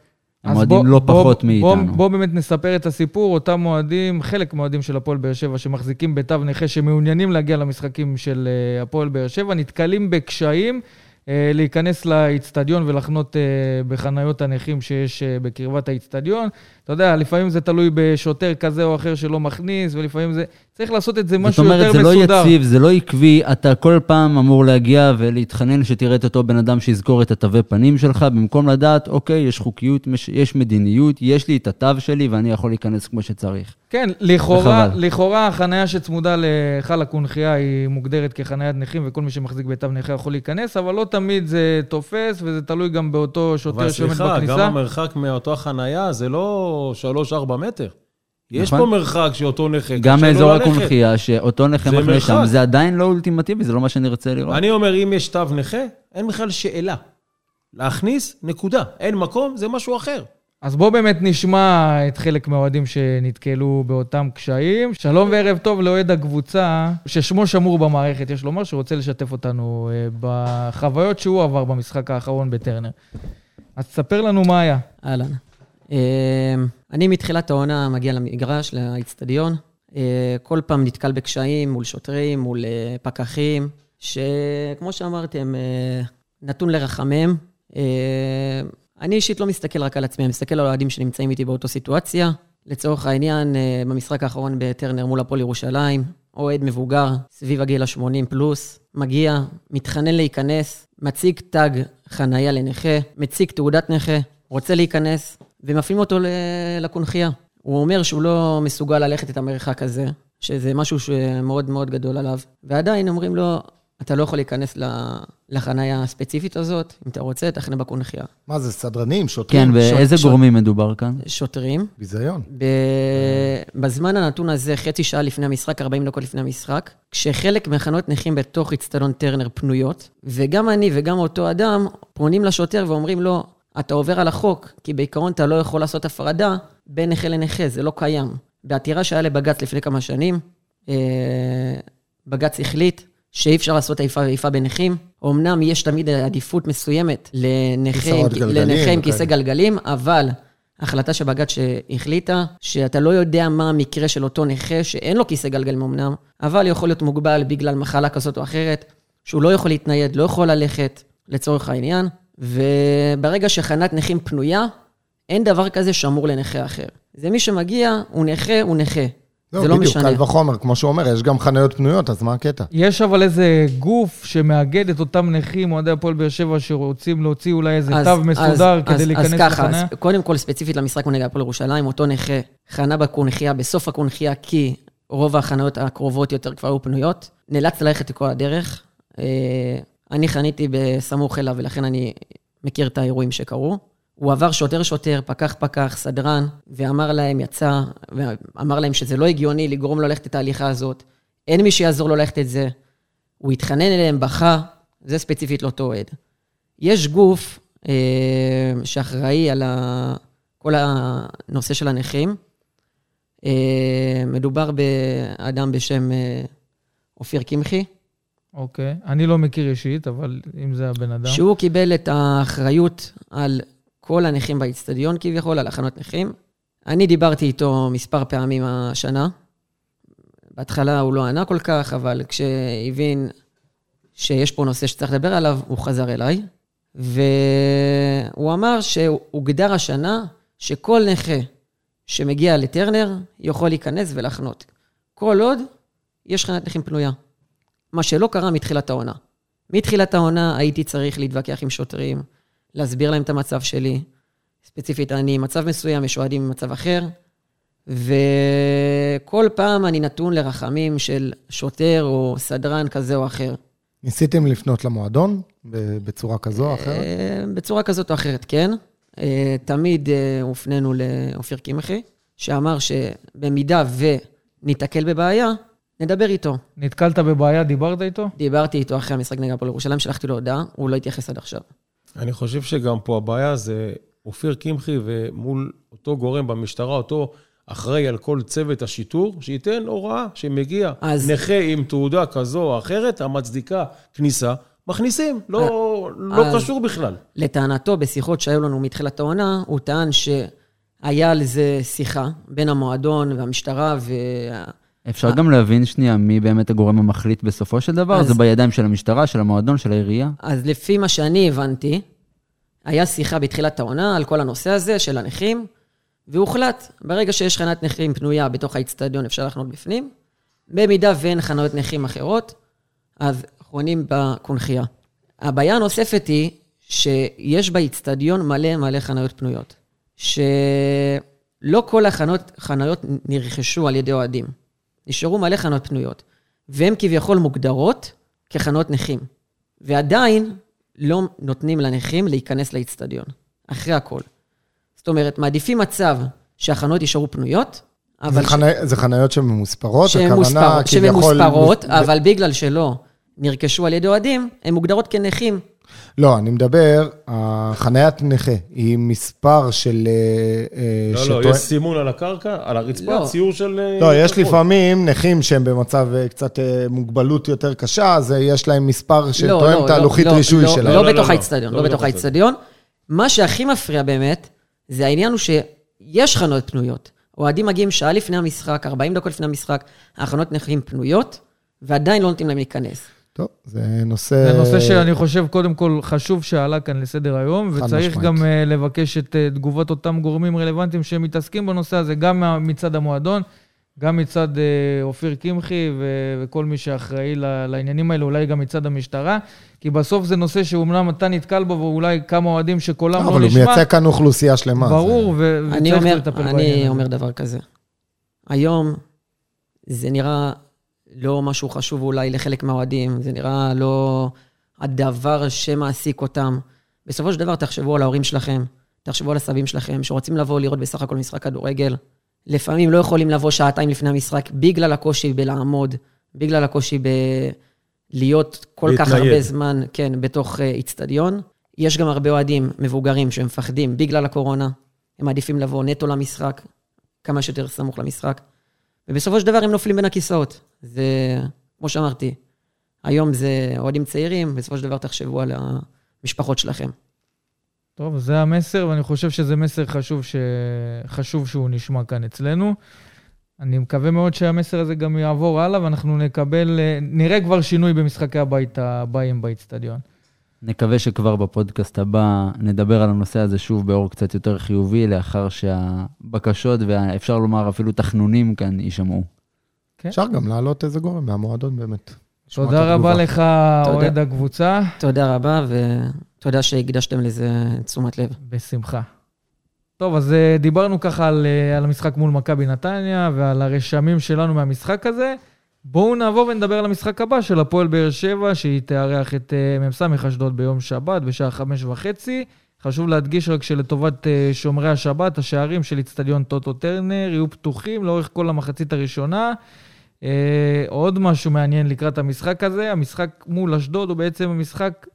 בוא- לא פחות בוא, מאיתנו. בוא באמת נספר את הסיפור. אותם אוהדים, חלק מהאוהדים של הפועל באר שבע שמחזיקים בתו נכה, שמעוניינים להגיע למשחקים של אה, הפועל באר שבע, נתקלים בקשיים להיכנס לאיצטדיון ולחנות אה, בחניות הנכים שיש אה, בקרבת האיצטדיון. אתה יודע, לפעמים זה תלוי בשוטר כזה או אחר שלא מכניס, ולפעמים זה... צריך לעשות את זה זאת משהו יותר אומרת, מסודר. זה לא יציב, זה לא עקבי, אתה כל פעם אמור להגיע ולהתחנן שתראה את אותו בן אדם שיזכור את התווי פנים שלך, במקום לדעת, אוקיי, יש חוקיות, יש מדיניות, יש לי את התו שלי ואני יכול להיכנס כמו שצריך. כן, לכאורה. לכאורה החניה שצמודה להיכל הקונכייה היא מוגדרת כחניית נכים, וכל מי שמחזיק בתו נכה יכול להיכנס, אבל לא תמיד זה תופס, וזה תלוי גם באותו שוטר אבל שעומד סליחה, גם בכניסה. המרחק מאותו חנייה זה לא 3-4 מטר. יש נכון. פה מרחק שאותו נכה, גם מאזור ללכת. הקונכייה, שאותו נכה זה מחנה שם. זה עדיין לא אולטימטיבי, זה לא מה שנרצה לראות. אני אומר, אם יש תו נכה, אין בכלל שאלה. להכניס, נקודה. אין מקום, זה משהו אחר. אז בואו באמת נשמע את חלק מהאוהדים שנתקלו באותם קשיים. שלום וערב טוב לאוהד הקבוצה, ששמו שמור במערכת, יש לומר, שרוצה לשתף אותנו אה, בחוויות שהוא עבר במשחק האחרון בטרנר. אז תספר לנו מה היה. אהלן. אה, אני מתחילת העונה מגיע למגרש, לאיצטדיון. אה, כל פעם נתקל בקשיים מול שוטרים, מול פקחים, שכמו אה, נתון לרחמם. אני אישית לא מסתכל רק על עצמי, אני מסתכל על האוהדים שנמצאים איתי באותו סיטואציה. לצורך העניין, אה, במשחק האחרון בטרנר מול הפועל ירושלים, אוהד מבוגר, סביב הגיל ה-80 פלוס, מגיע, מתחנן להיכנס, מציג תג חנייה לנכה, מציג תעודת נכה, רוצה להיכנס, ומפנים אותו לקונכייה. הוא אומר שהוא לא מסוגל ללכת את המרחק הזה, שזה משהו שמאוד מאוד גדול עליו, ועדיין אומרים לו, אתה לא יכול להיכנס ל- לחנייה הספציפית הזאת, אם אתה רוצה, תחנה בקונכייה. מה זה, סדרנים, שוטרים? כן, באיזה שוט- גורמים מדובר כאן? שוטרים, ביזיון. ב... בזמן הנתון הזה, חצי שעה לפני המשחק, 40 דקות לפני המשחק, כשחלק מחנות נכים בתוך אצטדיון טרנר פנויות, וגם אני וגם אותו אדם פונים לשוטר ואומרים לו, אתה עובר על החוק, כי בעיקרון אתה לא יכול לעשות הפרדה בין נכה לנכה, זה לא קיים. בעתירה שהיה לבג"ץ לפני כמה שנים, אה, בג"ץ החליט שאי אפשר לעשות איפה ואיפה בין נכים. אמנם יש תמיד עדיפות מסוימת לנכה עם-. כיסא גלגלים, אבל החלטה של בג"ץ שהחליטה, שאתה לא יודע מה המקרה של אותו נכה, שאין לו כיסא גלגלים אמנם, אבל יכול להיות מוגבל בגלל מחלה כזאת או אחרת, שהוא לא יכול להתנייד, לא יכול ללכת, לצורך העניין, וברגע שחנת נכים פנויה, אין דבר כזה שמור לנכה אחר. זה מי שמגיע, הוא נכה, הוא נכה. לא, זה לא בדיוק, משנה. קל וחומר, כמו שהוא אומר, יש גם חניות פנויות, אז מה הקטע? יש אבל איזה גוף שמאגד את אותם נכים, אוהדי הפועל באר שבע, שרוצים להוציא אולי איזה אז- תו מסודר אז- כדי אז- להיכנס אז ככה, לחניה? אז קודם כל, ספציפית למשחק מול הפועל ירושלים, אותו נכה חנה בקונכייה, בסוף הקונכייה, כי רוב החניות הקרובות יותר כבר היו פנויות. נאלץ ללכת את כל הדרך. אה, אני חניתי בסמוך אליו, ולכן אני מכיר את האירועים שקרו. הוא עבר שוטר-שוטר, פקח-פקח, סדרן, ואמר להם, יצא, ואמר להם שזה לא הגיוני לגרום לו ללכת את ההליכה הזאת. אין מי שיעזור לו ללכת את זה. הוא התחנן אליהם, בכה, זה ספציפית לאותו אוהד. יש גוף אה, שאחראי על ה... כל הנושא של הנכים. אה, מדובר באדם בשם אה, אופיר קמחי, אוקיי. אני לא מכיר אישית, אבל אם זה הבן אדם. שהוא קיבל את האחריות על כל הנכים באיצטדיון כביכול, על הכנות נכים. אני דיברתי איתו מספר פעמים השנה. בהתחלה הוא לא ענה כל כך, אבל כשהבין שיש פה נושא שצריך לדבר עליו, הוא חזר אליי. והוא אמר שהוגדר השנה שכל נכה שמגיע לטרנר יכול להיכנס ולחנות. כל עוד יש חניית נכים פנויה. מה שלא קרה מתחילת העונה. מתחילת העונה הייתי צריך להתווכח עם שוטרים, להסביר להם את המצב שלי. ספציפית, אני עם מצב מסוים, יש אוהדים עם מצב אחר, וכל פעם אני נתון לרחמים של שוטר או סדרן כזה או אחר. ניסיתם לפנות למועדון ב- בצורה כזו או אחרת? אה, בצורה כזאת או אחרת, כן. אה, תמיד אה, הופנינו לאופיר קמחי, שאמר שבמידה וניתקל בבעיה, נדבר איתו. נתקלת בבעיה, דיברת איתו? דיברתי איתו אחרי המשחק נגד הפועל ירושלים, שלחתי לו הודעה, הוא לא התייחס עד עכשיו. אני חושב שגם פה הבעיה זה אופיר קמחי ומול אותו גורם במשטרה, אותו אחראי על כל צוות השיטור, שייתן הוראה שמגיע אז- נכה עם תעודה כזו או אחרת, המצדיקה כניסה, מכניסים, לא, לא אז- קשור בכלל. לטענתו, בשיחות שהיו לנו מתחילת העונה, הוא טען שהיה על זה שיחה בין המועדון והמשטרה, וה... אפשר גם להבין שנייה מי באמת הגורם המחליט בסופו של דבר? אז- זה בידיים של המשטרה, של המועדון, של העירייה? אז לפי מה שאני הבנתי, היה שיחה בתחילת העונה על כל הנושא הזה של הנכים, והוחלט, ברגע שיש חנת נכים פנויה בתוך האיצטדיון, אפשר לחנות בפנים. במידה ואין חנויות נכים אחרות, אז חונים בקונכייה. הבעיה הנוספת היא שיש באיצטדיון מלא מלא חניות פנויות. שלא כל החניות, חניות נרכשו על ידי אוהדים. נשארו מלא חניות פנויות, והן כביכול מוגדרות כחניות נכים. ועדיין לא נותנים לנכים להיכנס לאיצטדיון, אחרי הכל. זאת אומרת, מעדיפים מצב שהחנויות יישארו פנויות, זה אבל חני- זה חניות שממוספרות? שהן מוספרות, שהן ב- אבל בגלל שלא נרכשו על ידי אוהדים, הן מוגדרות כנכים. לא, אני מדבר, החניית נכה היא מספר של... אה, אה, לא, שטוען- לא, יש סימון על הקרקע, על הרצפה, לא. ציור של... אה, לא, יש כוחות. לפעמים נכים שהם במצב קצת מוגבלות יותר קשה, אז יש להם מספר לא, שתואם לא, את הלוחית לא, רישוי לא, שלהם. לא לא, לא, בתוך לא. האיצטדיון, לא לא בתוך בתוך האיצטדיון. מה שהכי מפריע באמת, זה העניין הוא שיש חנות פנויות. אוהדים מגיעים שעה לפני המשחק, 40 דקות לפני המשחק, החנות נחים פנויות, ועדיין לא נותנים להם להיכנס. טוב, זה נושא... זה נושא שאני חושב, קודם כל, חשוב שעלה כאן לסדר היום, וצריך משמעית. גם אה, לבקש את אה, תגובות אותם גורמים רלוונטיים שמתעסקים בנושא הזה, גם מצד המועדון, גם מצד אה, אופיר קמחי ו- וכל מי שאחראי ל- לעניינים האלה, אולי גם מצד המשטרה, כי בסוף זה נושא שאומנם אתה נתקל בו, ואולי כמה אוהדים שקולם לא אבל הוא נשמע. מייצג כאן אוכלוסייה שלמה. ברור, זה- ו- אני וצריך אומר, לטפל בעניין אני. אומר דבר כזה. היום זה נראה לא משהו חשוב אולי לחלק מהאוהדים, זה נראה לא הדבר שמעסיק אותם. בסופו של דבר, תחשבו על ההורים שלכם, תחשבו על הסבים שלכם, שרוצים לבוא לראות בסך הכל משחק כדורגל. לפעמים לא יכולים לבוא שעתיים לפני המשחק בגלל הקושי בלעמוד, בגלל הקושי בלהיות כל כך להתנייד. הרבה זמן, כן, בתוך אה, איצטדיון. יש גם הרבה אוהדים מבוגרים שמפחדים בגלל הקורונה. הם מעדיפים לבוא נטו למשחק, כמה שיותר סמוך למשחק. ובסופו של דבר הם נופלים בין הכיסאות. זה, כמו שאמרתי, היום זה אוהדים צעירים, בסופו של דבר תחשבו על המשפחות שלכם. טוב, זה המסר, ואני חושב שזה מסר חשוב, ש... חשוב שהוא נשמע כאן אצלנו. אני מקווה מאוד שהמסר הזה גם יעבור הלאה, ואנחנו נקבל, אה, נראה כבר שינוי במשחקי הבית הבאים באיצטדיון. נקווה שכבר בפודקאסט הבא נדבר על הנושא הזה שוב באור קצת יותר חיובי, לאחר שהבקשות ואפשר לומר אפילו תחנונים כאן יישמעו. אפשר גם להעלות איזה גורם מהמועדון באמת. תודה רבה התגובה. לך, אוהד הקבוצה. תודה רבה, ותודה שהקדשתם לזה תשומת לב. בשמחה. טוב, אז אה, דיברנו ככה על, אה, על המשחק מול מכבי נתניה ועל הרשמים שלנו מהמשחק הזה. בואו נעבור ונדבר על המשחק הבא של הפועל באר שבע, שהיא תארח את אה, מ"ס אשדוד ביום שבת בשעה חמש וחצי. חשוב להדגיש רק שלטובת שומרי השבת, השערים של אצטדיון טוטו טרנר יהיו פתוחים לאורך כל המחצית הראשונה. אה, עוד משהו מעניין לקראת המשחק הזה, המשחק מול אשדוד הוא בעצם המשחק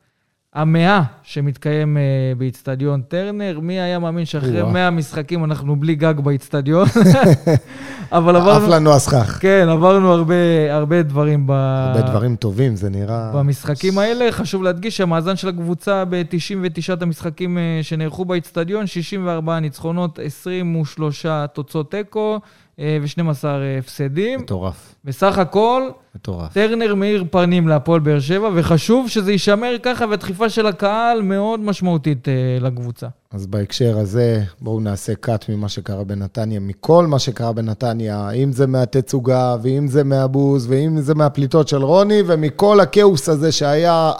המאה שמתקיים אה, באיצטדיון טרנר. מי היה מאמין שאחרי. 100 משחקים אנחנו בלי גג באיצטדיון? אבל עף עברנו, לנו הסכך. כן, עברנו הרבה, הרבה דברים ב... הרבה דברים טובים, זה נראה... במשחקים האלה. חשוב להדגיש שהמאזן של הקבוצה ב-99 המשחקים אה, שנערכו באיצטדיון, 64 ניצחונות, 23 תוצאות תיקו ו-12 הפסדים. מטורף, בסך הכל, מטורף. טרנר מאיר פנים להפועל באר שבע, וחשוב שזה יישמר ככה, והדחיפה של הקהל מאוד משמעותית אה, לקבוצה. אז בהקשר הזה, בואו נעשה קאט ממה שקרה בנתניה, מכל מה שקרה בנתניה, אם זה מהתצוגה, ואם זה מהבוז, ואם זה מהפליטות של רוני, ומכל הכאוס הזה שהיה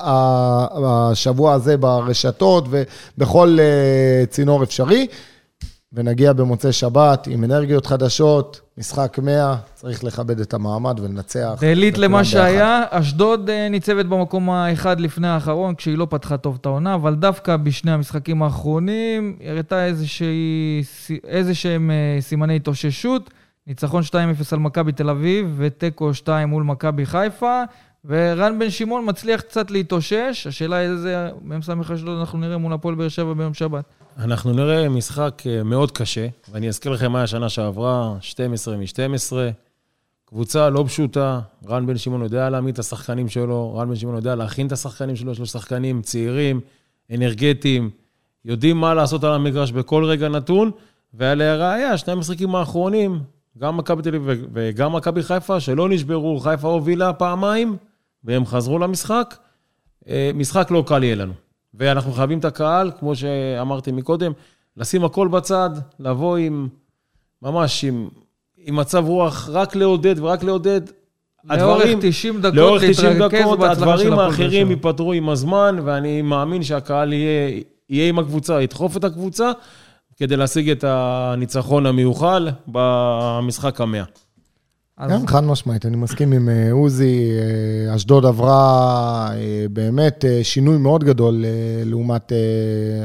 השבוע הזה ברשתות ובכל אה, צינור אפשרי. ונגיע במוצאי שבת עם אנרגיות חדשות, משחק 100, צריך לכבד את המעמד ולנצח. דלית למה. שהיה, אשדוד אה, ניצבת במקום האחד לפני האחרון, כשהיא לא פתחה טוב את העונה, אבל דווקא בשני המשחקים האחרונים, הראתה איזושהי- איזה שהם אה, סימני התאוששות. ניצחון 2-0 על מכבי תל אביב, ותיקו 2 מול מכבי חיפה, ורן בן שמעון מצליח קצת להתאושש. השאלה איזה מ"ס אשדוד אנחנו נראה מול הפועל באר שבע ביום שבת. אנחנו נראה משחק אה, מאוד קשה, ואני אזכיר לכם מה השנה שעברה, 12 מ-12. קבוצה לא פשוטה, רן בן שמעון יודע להעמיד את השחקנים שלו, רן בן שמעון יודע להכין את השחקנים שלו, יש לו שחקנים צעירים, אנרגטיים, יודעים מה לעשות על המגרש בכל רגע נתון, ולראיה, שני המשחקים האחרונים, גם מכבי תל אביב וגם מכבי חיפה, שלא נשברו, חיפה הובילה פעמיים, והם חזרו למשחק. אה, משחק לא קל יהיה לנו. ואנחנו חייבים את הקהל, כמו שאמרתי מקודם, לשים הכל בצד, לבוא עם, ממש עם, עם מצב רוח, רק לעודד ורק לעודד. לאורך 90 דקות לאורך 90 להתרכז דקות, הדברים האחרים. ייפתרו עם הזמן, ואני מאמין שהקהל יהיה, יהיה עם הקבוצה, ידחוף את הקבוצה, כדי להשיג את הניצחון המיוחל במשחק המאה. אז- כן, חד משמעית, אני מסכים עם אה, עוזי. אה, אשדוד עברה אה, באמת שינוי מאוד גדול לעומת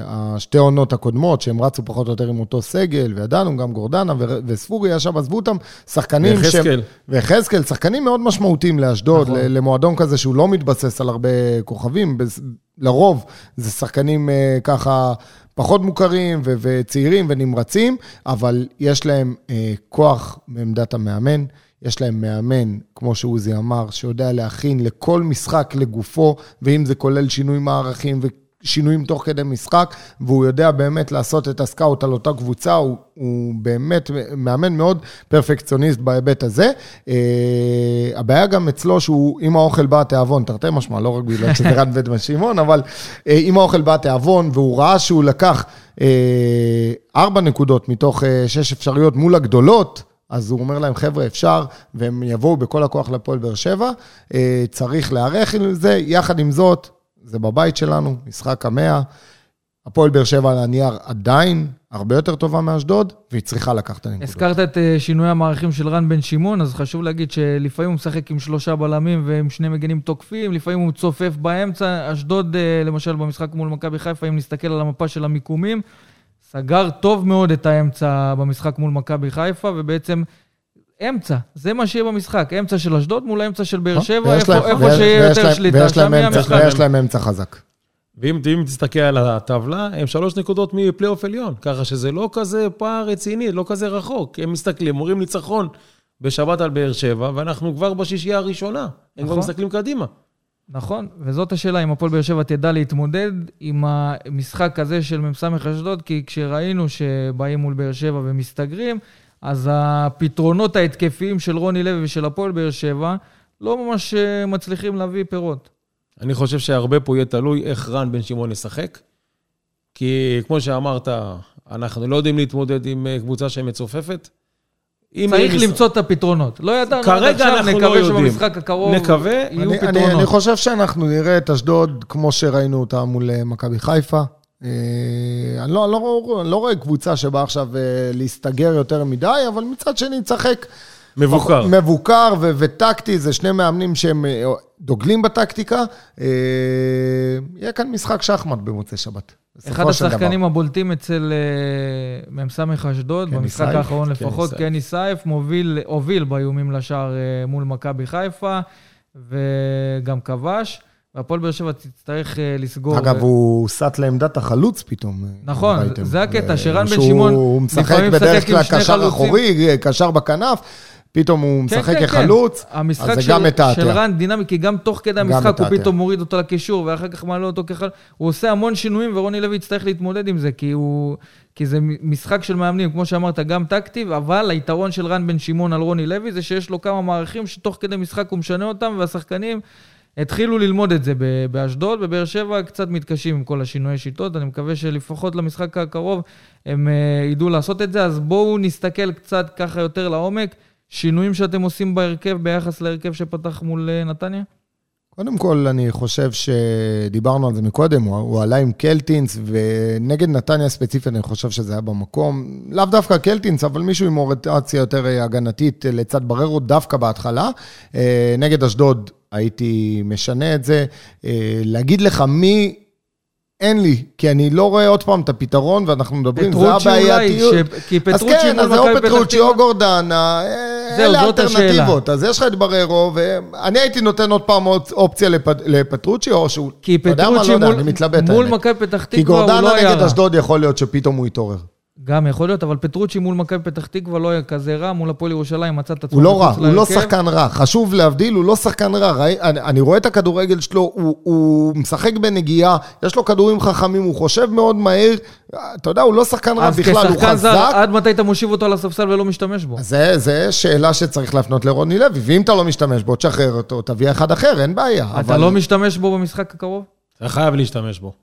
השתי עונות הקודמות, שהם רצו פחות או יותר עם אותו סגל, וידענו, גם גורדנה ו- וספורי שם, עזבו אותם, שחקנים שהם... ויחזקאל. ויחזקאל, שחקנים מאוד משמעותיים לאשדוד, נכון. למועדון כזה שהוא לא מתבסס על הרבה כוכבים, לרוב זה שחקנים ככה פחות מוכרים ו- וצעירים ונמרצים, אבל יש להם אה, כוח בעמדת המאמן. יש להם מאמן, כמו שעוזי אמר, שיודע להכין לכל משחק לגופו, ואם זה כולל שינוי מערכים שינויים תוך כדי משחק, והוא יודע באמת לעשות את הסקאוט על אותה קבוצה, הוא, הוא באמת מאמן מאוד פרפקציוניסט בהיבט הזה. Uh, הבעיה גם אצלו שהוא, עם האוכל בא התיאבון, תרתי משמע, לא רק בגלל שזה רן ודמן שמעון, אבל uh, עם האוכל בא התיאבון, והוא ראה שהוא לקח uh, ארבע נקודות מתוך uh, שש אפשריות מול הגדולות, אז הוא אומר להם, חבר'ה, אפשר, והם יבואו בכל הכוח לפועל באר שבע, אה, צריך להיערך לזה. יחד עם זאת, זה בבית שלנו, משחק המאה. הפועל באר שבע על הנייר עדיין הרבה יותר טובה מאשדוד, והיא צריכה לקחת את הנקודות. הזכרת את אה, שינוי המערכים של רן בן שמעון, אז חשוב להגיד שלפעמים הוא משחק עם שלושה בלמים ועם שני מגנים תוקפים, לפעמים הוא צופף באמצע. אשדוד, אה, למשל, במשחק מול מכבי חיפה, אם נסתכל על המפה של המיקומים, סגר טוב מאוד את האמצע במשחק מול מכבי חיפה, ובעצם אמצע, זה מה שיהיה במשחק, אמצע של אשדוד מול האמצע של באר שבע, איפה, שיהיה יותר שליטה, שם יהיה המשחק. ויש להם אמצע חזק. ואם תסתכל על הטבלה, הם שלוש נקודות מפלייאוף עליון, ככה שזה לא כזה פער רציני, לא כזה רחוק. הם מסתכלים, אומרים ניצחון בשבת על באר שבע, ואנחנו כבר בשישייה הראשונה. הם נכון. כבר מסתכלים קדימה. נכון, וזאת השאלה, אם הפועל באר שבע תדע להתמודד עם המשחק הזה של מ"ס אשדוד, כי כשראינו שבאים מול באר שבע ומסתגרים, אז הפתרונות ההתקפיים של רוני לוי ושל הפועל באר שבע לא ממש אה, מצליחים להביא פירות. אני חושב שהרבה פה יהיה תלוי איך רן בן שמעון ישחק, כי כמו שאמרת, אנחנו לא יודעים להתמודד עם אה, קבוצה שמצופפת. צריך למצוא את הפתרונות. לא ידענו עד עכשיו, לא נקווה שבמשחק הקרוב יהיו פתרונות. אני חושב שאנחנו נראה את אשדוד כמו שראינו אותה מול אה, מכבי חיפה. אה, אני לא, לא, לא רואה קבוצה שבאה עכשיו אה, להסתגר יותר מדי, אבל מצד שני, תשחק... מבוקר. מבוקר ו- וטקטי, זה שני מאמנים שהם דוגלים בטקטיקה. יהיה כאן משחק שחמט במוצאי שבת. אחד השחקנים דבר. הבולטים אצל uh, מ"ס אשדוד, במשחק סייף, האחרון לפחות, קני סייף, מוביל, הוביל באיומים לשער מול מכבי חיפה, וגם כבש. והפועל באר שבע תצטרך uh, לסגור. אגב, הוא סט לעמדת החלוץ פתאום. נכון, זה הקטע, שרן בן שמעון הוא משחק בדרך כלל קשר אחורי, קשר בכנף. פתאום הוא כן, משחק כן, כחלוץ, כן. אז זה גם מתעתע. המשחק של רן דינמי, כי גם תוך כדי המשחק הוא פתאום מוריד אותו לקישור, ואחר כך מעלה אותו כחלוץ. הוא עושה המון שינויים, ורוני לוי יצטרך להתמודד עם זה, כי, הוא, כי זה משחק של מאמנים, כמו שאמרת, גם טקטי, אבל היתרון של רן בן שמעון על רוני לוי זה שיש לו כמה מערכים שתוך כדי משחק הוא משנה אותם, והשחקנים... התחילו ללמוד את זה באשדוד, בבאר שבע קצת מתקשים עם כל השינויי שיטות, אני מקווה שלפחות למשחק הקרוב הם uh, ידעו לעשות את זה, אז בואו נסתכל קצת ככה יותר לעומק. שינויים שאתם עושים בהרכב ביחס להרכב שפתח מול אה, נתניה? קודם כל, אני חושב שדיברנו על זה מקודם, הוא, הוא עלה עם קלטינס, ונגד נתניה ספציפית, אני חושב שזה היה במקום. לאו דווקא קלטינס, אבל מישהו עם אוריינטציה יותר אה, הגנתית אה, לצד בררו, דווקא בהתחלה. נגד אשדוד הייתי משנה את זה. להגיד לך מי אין לי, כי אני לא רואה עוד פעם את הפתרון, ואנחנו מדברים, זה הבעייתיות. ש... כי פטרוצ'י אז כן, אז זה או פטרוצ'י או גורדנה, אלה האלטרנטיבות. אז יש לך את בררו, ואני הייתי נותן עוד פעם אופציה לפ... לפטרוצ'י, או שהוא... כי פטרוצ'י לא מול, מכבי פתח תקווה הוא לא היה כי גורדנה נגד אשדוד יכול להיות שפתאום הוא יתעורר. גם יכול להיות, אבל פטרוצ'י מול מכבי פתח תקווה לא היה כזה רע, מול הפועל ירושלים מצא את עצמו הוא לא רע, הוא לא שחקן רע. חשוב להבדיל, הוא לא שחקן רע. ראי, אני, אני רואה את הכדורגל שלו, הוא, הוא משחק בנגיעה, יש לו כדורים חכמים, הוא חושב מאוד מהר. אתה יודע, הוא לא שחקן רע בכלל, הוא חזק. אז כשחקן זר, עד מתי אתה מושיב אותו על הספסל ולא משתמש בו? זה, זה שאלה שצריך להפנות לרוני לוי, ואם אתה לא משתמש בו, תשחרר אותו, תביא אחד אחר, אין בעיה. אתה אבל... לא משתמש בו במשחק הקרוב? אתה חייב להשתמש בו.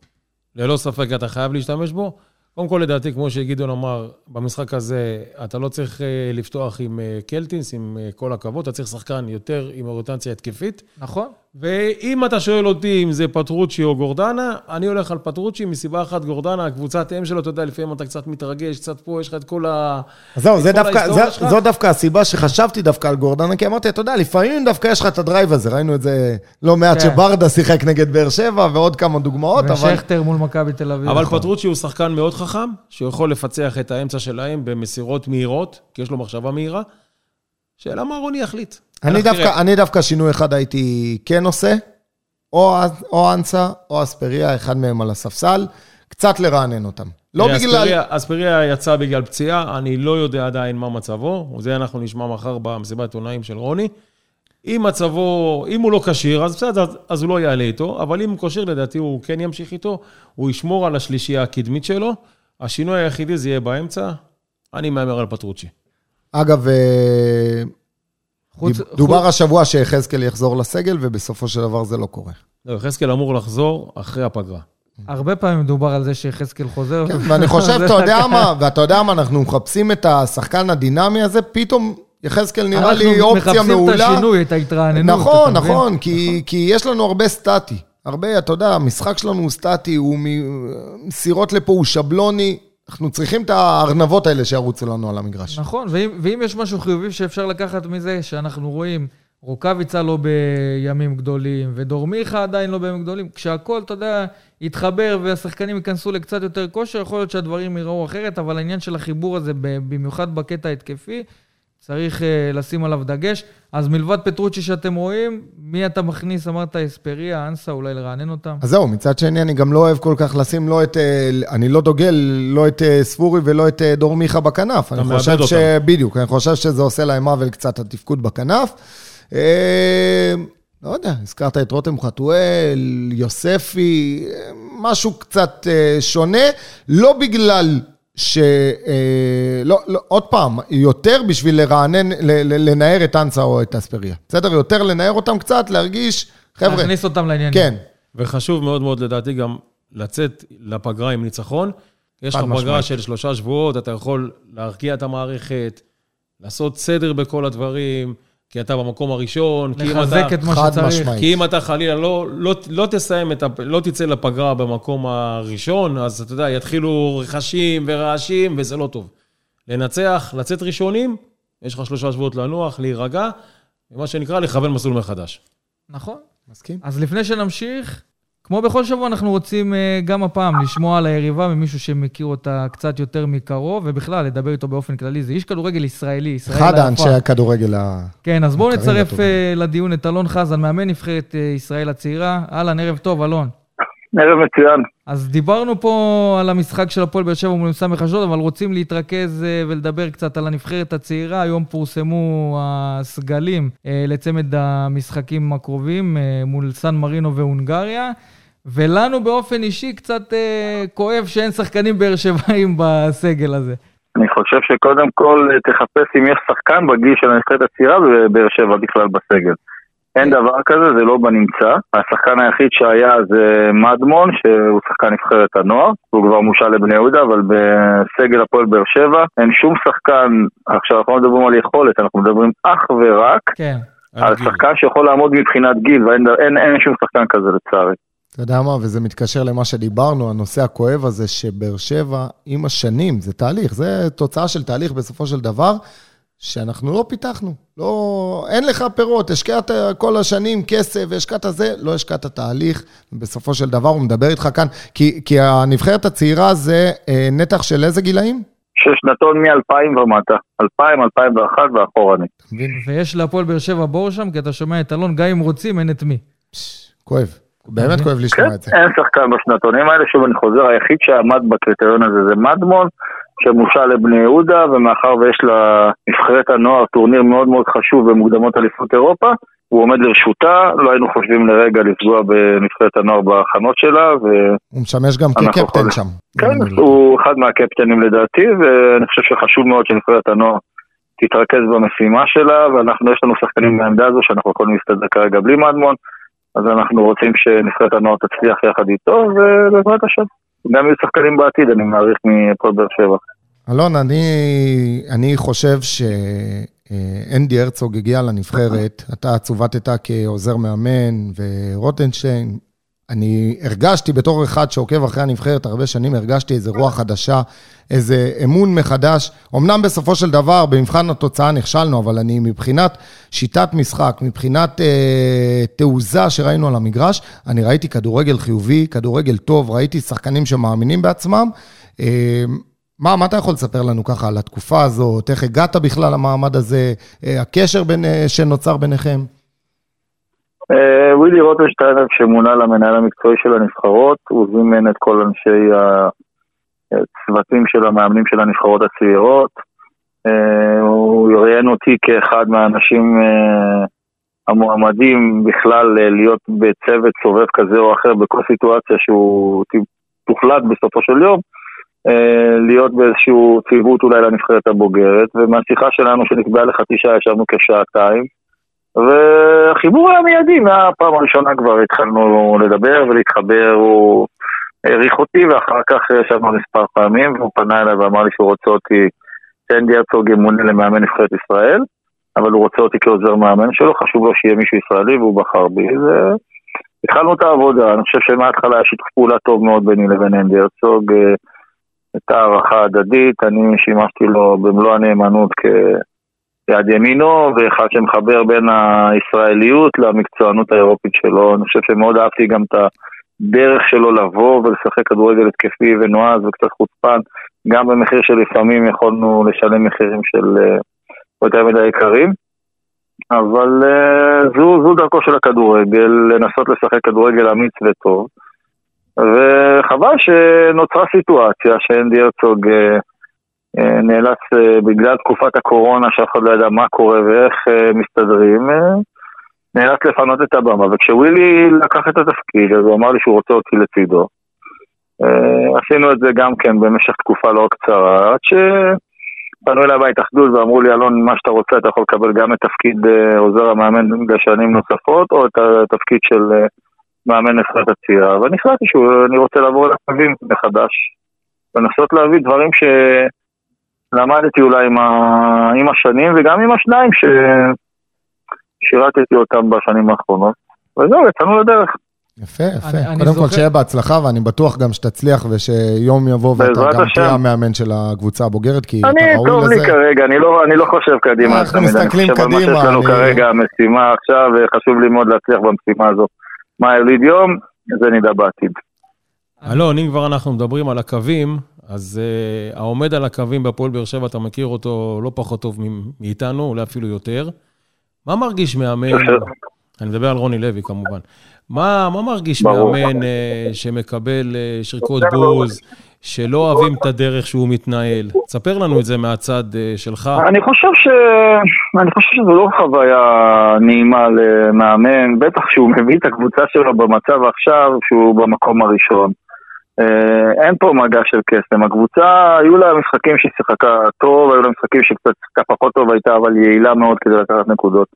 ללא ספק אתה חייב להשתמש בו. קודם כל, לדעתי, כמו שגדעון אמר, במשחק הזה אתה לא צריך אה, לפתוח עם אה, קלטינס, עם אה, כל הכבוד, אתה צריך שחקן יותר עם אוריינטציה התקפית. נכון. ואם אתה שואל אותי אם זה פטרוצ'י או גורדנה, אני הולך על פטרוצ'י מסיבה אחת, גורדנה, הקבוצת אם שלו, אתה יודע, לפעמים אתה קצת מתרגש, קצת פה, יש לך את כל ה... זהו, זה דווקא, זה, זו דווקא הסיבה שחשבתי דווקא על גורדנה, כי אמרתי, אתה יודע, לפעמים דווקא יש לך את ה drive הזה, ראינו את זה לא מעט, כן. שברדה שיחק נגד באר שבע, ועוד כמה דוגמאות, אבל... ושכטר מול מכבי תל אביב. אבל נכון. פטרוצ'י הוא שחקן מאוד חכם, שיכול לפצח את האמצע שלהם במסירות מהירות, כי יש לו מחשבה מהירה. שאלה מה רוני יחליט. אני דווקא, אני דווקא שינוי אחד הייתי כן עושה, או, או אנסה או אספריה, אחד מהם על הספסל, קצת לרענן אותם. לא בגלל... אספריה, אספריה יצא בגלל פציעה, אני לא יודע עדיין מה מצבו, זה אנחנו נשמע מחר במסיבת עיתונאים של רוני. אם מצבו, אם הוא לא כשיר, אז בסדר, אז- אז הוא לא יעלה איתו, אבל אם הוא כשיר, לדעתי הוא כן ימשיך איתו, הוא ישמור על השלישייה הקדמית שלו. השינוי היחידי זה יהיה באמצע, אני מהמר על פטרוצ'י. אגב, אה, חוץ- דובר השבוע שיחזקאל יחזור לסגל, ובסופו של דבר זה לא קורה. לא, יחזקאל אמור לחזור אחרי הפגרה. הרבה פעמים דובר על זה שיחזקאל חוזר. כן, ואני חושב, אתה יודע מה, ואתה יודע מה, אנחנו מחפשים את השחקן הדינמי הזה, פתאום יחזקאל נראה לי אופציה אנחנו מחפשים את מעולה. השינוי, את ההתרעננות. נכון? נכון, כי, כי יש לנו הרבה סטטי. הרבה, אתה יודע, המשחק שלנו הוא סטטי, הוא מסירות לפה, הוא שבלוני. אנחנו צריכים את הארנבות האלה שירוצו לנו על המגרש. נכון, ואם, ואם יש משהו חיובי שאפשר לקחת מזה, שאנחנו רואים, רוקאביצה לא בימים גדולים, ודור מיכה עדיין לא בימים גדולים, כשהכול, אתה יודע, יתחבר והשחקנים ייכנסו לקצת יותר כושר, יכול להיות שהדברים ייראו אחרת, אבל העניין של החיבור הזה, במיוחד בקטע ההתקפי, צריך uh, לשים עליו דגש. אז מלבד פטרוצ'י שאתם רואים, מי אתה מכניס? אמרת אספריה, אנסה, אולי לרענן אותם? אז זהו, מצד שני, אני גם לא אוהב כל כך לשים לא את... אה, אני לא דוגל לא את אה, ספורי ולא את דור מיכה בכנף. אני מאבד חושב אותם. ש... בדיוק, אני חושב שזה עושה להם עוול קצת, התפקוד בכנף. לא יודע, הזכרת את רותם חתואל, יוספי, משהו קצת שונה, לא בגלל ש... אה, לא, לא, עוד פעם, יותר בשביל לרענן, ל- ל- לנער את אנסה או את אספריה. בסדר? יותר לנער אותם קצת, להרגיש, חבר'ה, להכניס אותם לעניינים. כן, וחשוב מאוד מאוד לדעתי גם לצאת לפגרה עם ניצחון. יש לך פגרה משמעית. של שלושה שבועות, אתה יכול להרגיע את המערכת, לעשות סדר בכל הדברים, כי אתה במקום הראשון, כי אם לחזק אתה... את מה חד שצריך. משמעית. כי אם אתה חלילה לא, לא, לא תסיים את ה... לא תצא לפגרה במקום הראשון, אז אתה יודע, יתחילו רכשים ורעשים, וזה לא טוב. לנצח, לצאת ראשונים, יש לך שלושה שבועות לנוח, להירגע, ומה שנקרא, לכוון מסלול מחדש. נכון. מסכים? אז לפני שנמשיך, כמו בכל שבוע, אנחנו רוצים אה, גם הפעם לשמוע על היריבה ממישהו שמכיר אותה קצת יותר מקרוב, ובכלל, לדבר איתו באופן כללי. זה איש כדורגל ישראלי, ישראל אחד היפה. האנשי הכדורגל ה... כן, אז בואו נצרף. אה, לדיון את אלון חזן, מאמן נבחרת אה, ישראל הצעירה. אהלן, ערב טוב, אלון. ערב מצוין. אז דיברנו פה על המשחק של הפועל באר שבע מול סמך אשדוד, אבל רוצים להתרכז אה, ולדבר קצת על הנבחרת הצעירה. היום פורסמו הסגלים אה, לצמד המשחקים הקרובים אה, מול סן מרינו והונגריה, ולנו באופן אישי קצת אה, כואב שאין שחקנים באר שבעים בסגל הזה. אני חושב שקודם כל תחפש אם יש שחקן בגיל של הנבחרת הצעירה בבאר שבע בכלל בסגל. אין דבר כזה, זה לא בנמצא. השחקן היחיד שהיה זה מדמון, שהוא שחקן נבחרת הנוער. הוא כבר מושל לבני יהודה, אבל בסגל הפועל באר שבע אין שום שחקן, עכשיו אנחנו לא מדברים על יכולת, אנחנו מדברים אך ורק כן. על שחקן שיכול לעמוד מבחינת גיל, ואין אין, אין שום שחקן כזה לצערי. אתה יודע מה, וזה מתקשר למה שדיברנו, הנושא הכואב הזה שבאר שבע, עם השנים, זה תהליך, זה תוצאה של תהליך בסופו של דבר, שאנחנו לא פיתחנו. לא, אין לך פירות, השקעת כל השנים כסף, והשקעת זה, לא השקעת תהליך, ובסופו של דבר הוא מדבר איתך כאן, כי, כי הנבחרת הצעירה זה אה, נתח של איזה גילאים? ששנתון מ-2000 ומטה, 2000, 2001 ואחורנית. ויש להפועל באר שבע בור שם, כי אתה שומע את אלון, גם אם רוצים, אין את מי. כואב. באמת כואב כן, לשמוע את זה. אין שחקן בשנתונים האלה, שוב אני חוזר, היחיד שעמד בקריטריון הזה זה מדמון, שמושל לבני יהודה, ומאחר ויש לנבחרת הנוער טורניר מאוד מאוד חשוב במוקדמות אליפות אירופה, הוא עומד לרשותה, לא היינו חושבים לרגע לפגוע בנבחרת הנוער בהכנות שלה, ו... הוא משמש גם כקפטן. שם. כן, הוא אחד מהקפטנים לדעתי, ואני חושב שחשוב מאוד שנבחרת הנוער תתרכז במשימה שלה, ואנחנו, יש לנו שחקנים בעמדה הזו שאנחנו יכולים להסתדר כרגע בלי מדמון, אז אנחנו רוצים שנבחרת הנוער תצליח יחד איתו, ובעזרת השם. גם יהיו שחקנים בעתיד, אני מעריך מפועל באר שבע. אלון, אני, אני חושב שאנדי הרצוג הגיע לנבחרת, אתה צוותת כעוזר מאמן ורוטנשטיין. אני הרגשתי בתור אחד שעוקב אחרי הנבחרת הרבה שנים, הרגשתי איזה רוח חדשה, איזה אמון מחדש. אמנם בסופו של דבר, במבחן התוצאה נכשלנו, אבל אני מבחינת שיטת משחק, מבחינת אה, תעוזה שראינו על המגרש, אני ראיתי כדורגל חיובי, כדורגל טוב, ראיתי שחקנים שמאמינים בעצמם. אה, מה, מה אתה יכול לספר לנו ככה על התקופה הזאת? איך הגעת בכלל למעמד הזה? אה, הקשר בין, אה, שנוצר ביניכם? אה, ווילי רוטנשטיינר, שמונה למנהל המקצועי של הנבחרות, הוא זימן את כל אנשי הצוותים של המאמנים של הנבחרות הצעירות. הוא ראיין אותי כאחד מהאנשים המועמדים בכלל להיות בצוות סובב כזה או אחר בכל סיטואציה שהוא תוחלט בסופו של יום, להיות באיזשהו ציוות אולי לנבחרת הבוגרת, ומהשיחה שלנו שנקבעה לחצי שעה ישבנו כשעתיים, והחיבור היה מיידי, מהפעם הראשונה כבר התחלנו לדבר ולהתחבר, הוא העריך אותי ואחר כך ישבנו מספר פעמים והוא פנה אליי ואמר לי שהוא רוצה אותי, סנדי הרצוג ימונה למאמן נבחרת ישראל, אבל הוא רוצה אותי כעוזר מאמן שלו, חשוב לו שיהיה מישהו ישראלי והוא בחר בי. זה... התחלנו את העבודה, אני חושב שמההתחלה היה שיתוף פעולה טוב מאוד ביני לבין אנדי הרצוג, אה, הייתה הערכה הדדית, אני שימשתי לו במלוא הנאמנות כיד ימינו, ואחד שמחבר בין הישראליות למקצוענות האירופית שלו. אני חושב שמאוד אהבתי גם את הדרך שלו לבוא ולשחק כדורגל התקפי ונועז וקצת חוצפן, גם במחיר שלפעמים יכולנו לשלם מחירים של אה, יותר מדי יקרים. אבל uh, זו, זו דרכו של הכדורגל, לנסות לשחק כדורגל אמיץ וטוב. וחבל שנוצרה סיטואציה שאנדי הרצוג uh, uh, נאלץ uh, בגלל תקופת הקורונה, שאף אחד לא ידע מה קורה ואיך מסתדרים, נאלץ לפנות את הבמה. וכשווילי לקח את התפקיד, אז הוא אמר לי שהוא רוצה אותי לצידו. עשינו את זה גם כן במשך תקופה לא קצרה, עד ש... פנו אליי בהתאחדות ואמרו לי, אלון, מה שאתה רוצה, אתה יכול לקבל גם את תפקיד אה, עוזר המאמן לשנים נוספות, או את התפקיד של אה, מאמן נבחרת הצעירה. ואני החלטתי שאני רוצה לעבור לקווים מחדש, ולנסות להביא דברים שלמדתי אולי עם, ה... עם השנים, וגם עם השניים ששירתתי אותם בשנים האחרונות. וזהו, יצאנו לדרך. יפה, יפה. אני- אני קודם כל, זוכר- שיהיה בהצלחה, ואני בטוח גם שתצליח, ושיום יבוא ואתה גם השם. תהיה המאמן של הקבוצה הבוגרת, כי אתה אני, ראוי טוב לי לזה. כרגע, אני לא, אני לא חושב קדימה. אנחנו. מסתכלים אני חושב על מה קדימה, שיש לנו אני- כרגע המשימה עכשיו, וחשוב לי מאוד להצליח במשימה הזו. מה יוליד יום, זה נדע בעתיד. אלון, אם כבר אנחנו מדברים על הקווים, אז uh, העומד על הקווים בהפועל באר שבע, אתה מכיר אותו לא פחות טוב מאיתנו, אולי אפילו יותר. מה מרגיש מאמן, אני מדבר על רוני לוי כמובן, מה, מה מרגיש ברור. מאמן uh, שמקבל uh, שריקות בוז, שלא אוהבים את הדרך שהוא מתנהל? ספר לנו את זה מהצד uh, שלך. אני חושב ש... אני חושב שזו לא חוויה נעימה למאמן, בטח שהוא מביא את הקבוצה שלו במצב עכשיו שהוא במקום הראשון. אה, אין פה מגע של קסם, הקבוצה, היו לה משחקים שהיא שיחקה טוב, היו לה משחקים שקצת שיחקה פחות טוב, הייתה אבל יעילה מאוד כדי לקחת נקודות.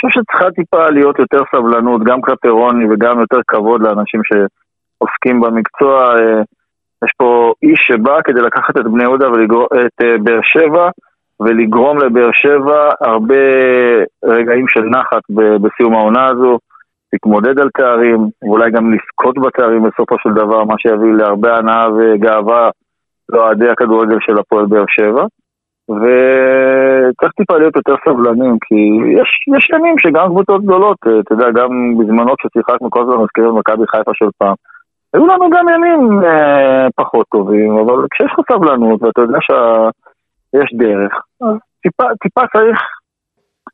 חושב שצריכה טיפה להיות יותר סבלנות, גם כלפי רוני וגם יותר כבוד לאנשים שעוסקים במקצוע. אה, יש פה איש שבא כדי לקחת את בני יהודה ואת אה, באר שבע ולגרום לבאר שבע הרבה רגעים של נחת בסיום העונה הזו, להתמודד על תארים, ואולי גם לזכות בתארים בסופו של דבר, מה שיביא להרבה הנאה וגאווה לאוהדי הכדורגל של הפועל באר שבע. וצריך טיפה להיות יותר סבלנים, כי יש, יש ימים שגם קבוצות גדולות, אה, אתה יודע, גם בזמנו כששיחקנו כל הזמן מזכירים את מכבי חיפה של פעם, היו לנו גם ימים אה, פחות טובים, אבל כשיש לך סבלנות ואתה יודע שיש דרך, אז טיפה, טיפה צריך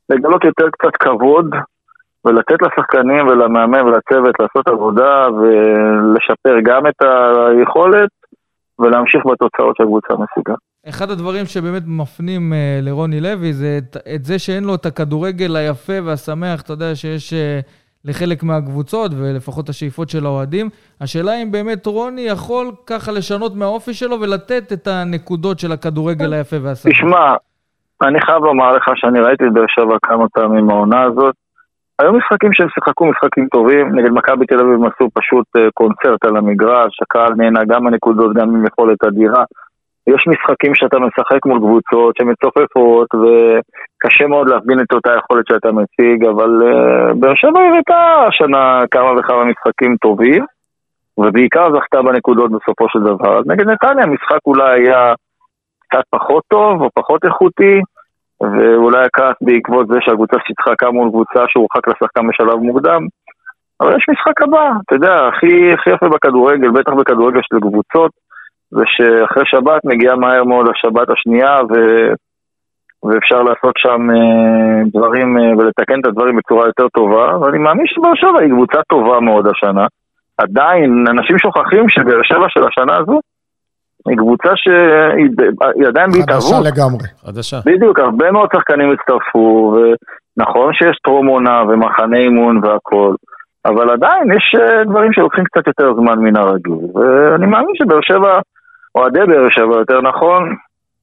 לגלות יותר קצת כבוד ולתת לשחקנים ולמאמן ולצוות לעשות עבודה ולשפר גם את היכולת ולהמשיך בתוצאות שהקבוצה משיגה. אחד הדברים שבאמת מפנים אה, לרוני לוי זה את, את זה שאין לו את הכדורגל היפה והשמח, אתה יודע, שיש אה, לחלק מהקבוצות, ולפחות השאיפות של האוהדים. השאלה אם באמת רוני יכול ככה לשנות מהאופי שלו ולתת את הנקודות של הכדורגל היפה והשמח. תשמע, אני חייב לומר לך שאני ראיתי את באר שבע כמה פעמים העונה הזאת. היו משחקים שהם שיחקו משחקים טובים, נגד מכבי תל אביב הם עשו פשוט אה, קונצרט על המגרש, הקהל נהנה גם מהנקודות, גם עם יכולת אדירה. יש משחקים שאתה משחק מול קבוצות שמצופפות וקשה מאוד להבין את אותה יכולת שאתה מציג, אבל uh, באר שבע הראתה השנה כמה וכמה משחקים טובים, ובעיקר זכתה בנקודות בסופו של דבר. נגד נתניה המשחק אולי היה קצת פחות טוב או פחות איכותי, ואולי הכעס בעקבות זה שהקבוצה שיחקה מול קבוצה שהורחק לשחקן בשלב מוקדם. אבל יש משחק הבא, אתה יודע, הכי, הכי יפה בכדורגל, בטח בכדורגל של קבוצות, זה שאחרי שבת מגיעה מהר מאוד השבת השנייה, ו... ואפשר לעשות שם אה, דברים אה, ולתקן את הדברים בצורה יותר טובה, ואני מאמין שבאר שבע היא קבוצה טובה מאוד השנה. עדיין, אנשים שוכחים שבאר שבע של השנה הזו היא קבוצה שהיא היא עדיין חדשה בהתהוות. לגמרי. חדשה. בדיוק, הרבה מאוד שחקנים הצטרפו, נכון שיש טרום עונה ומחנה אימון והכול, אבל עדיין יש אה, דברים שלוקחים קצת יותר זמן מן הרגיל. ואני מאמין שבאר שבע, אוהדי באר שבע יותר נכון,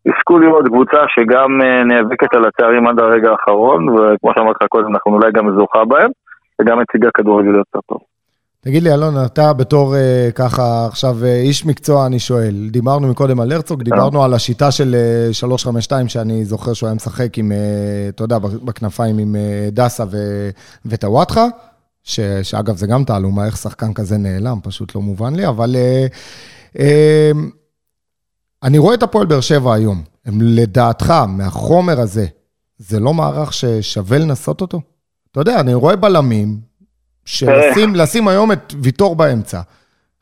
יזכו לראות קבוצה שגם אה, נאבקת על התארים עד הרגע האחרון, וכמו שאמרתי לך קודם, אנחנו אולי גם זוכה בהם, וגם מציגה כדורגל יותר טוב. תגיד לי, אלון, אתה בתור אה, ככה עכשיו אה, איש מקצוע, אני שואל. דיברנו מקודם על הרצוג, דיברנו על השיטה של אה, 352, שאני זוכר שהוא היה משחק עם, אה, אתה יודע, בכנפיים עם אה, דסה ו- וטוואטחה, ש- שאגב, זה גם תעלומה, איך שחקן כזה נעלם, פשוט לא מובן לי, אבל אה, אה, אני רואה את הפועל באר שבע היום. הם לדעתך, מהחומר הזה, זה לא מערך ששווה לנסות אותו? אתה יודע, אני רואה בלמים, שלשים לשים היום את ויטור באמצע,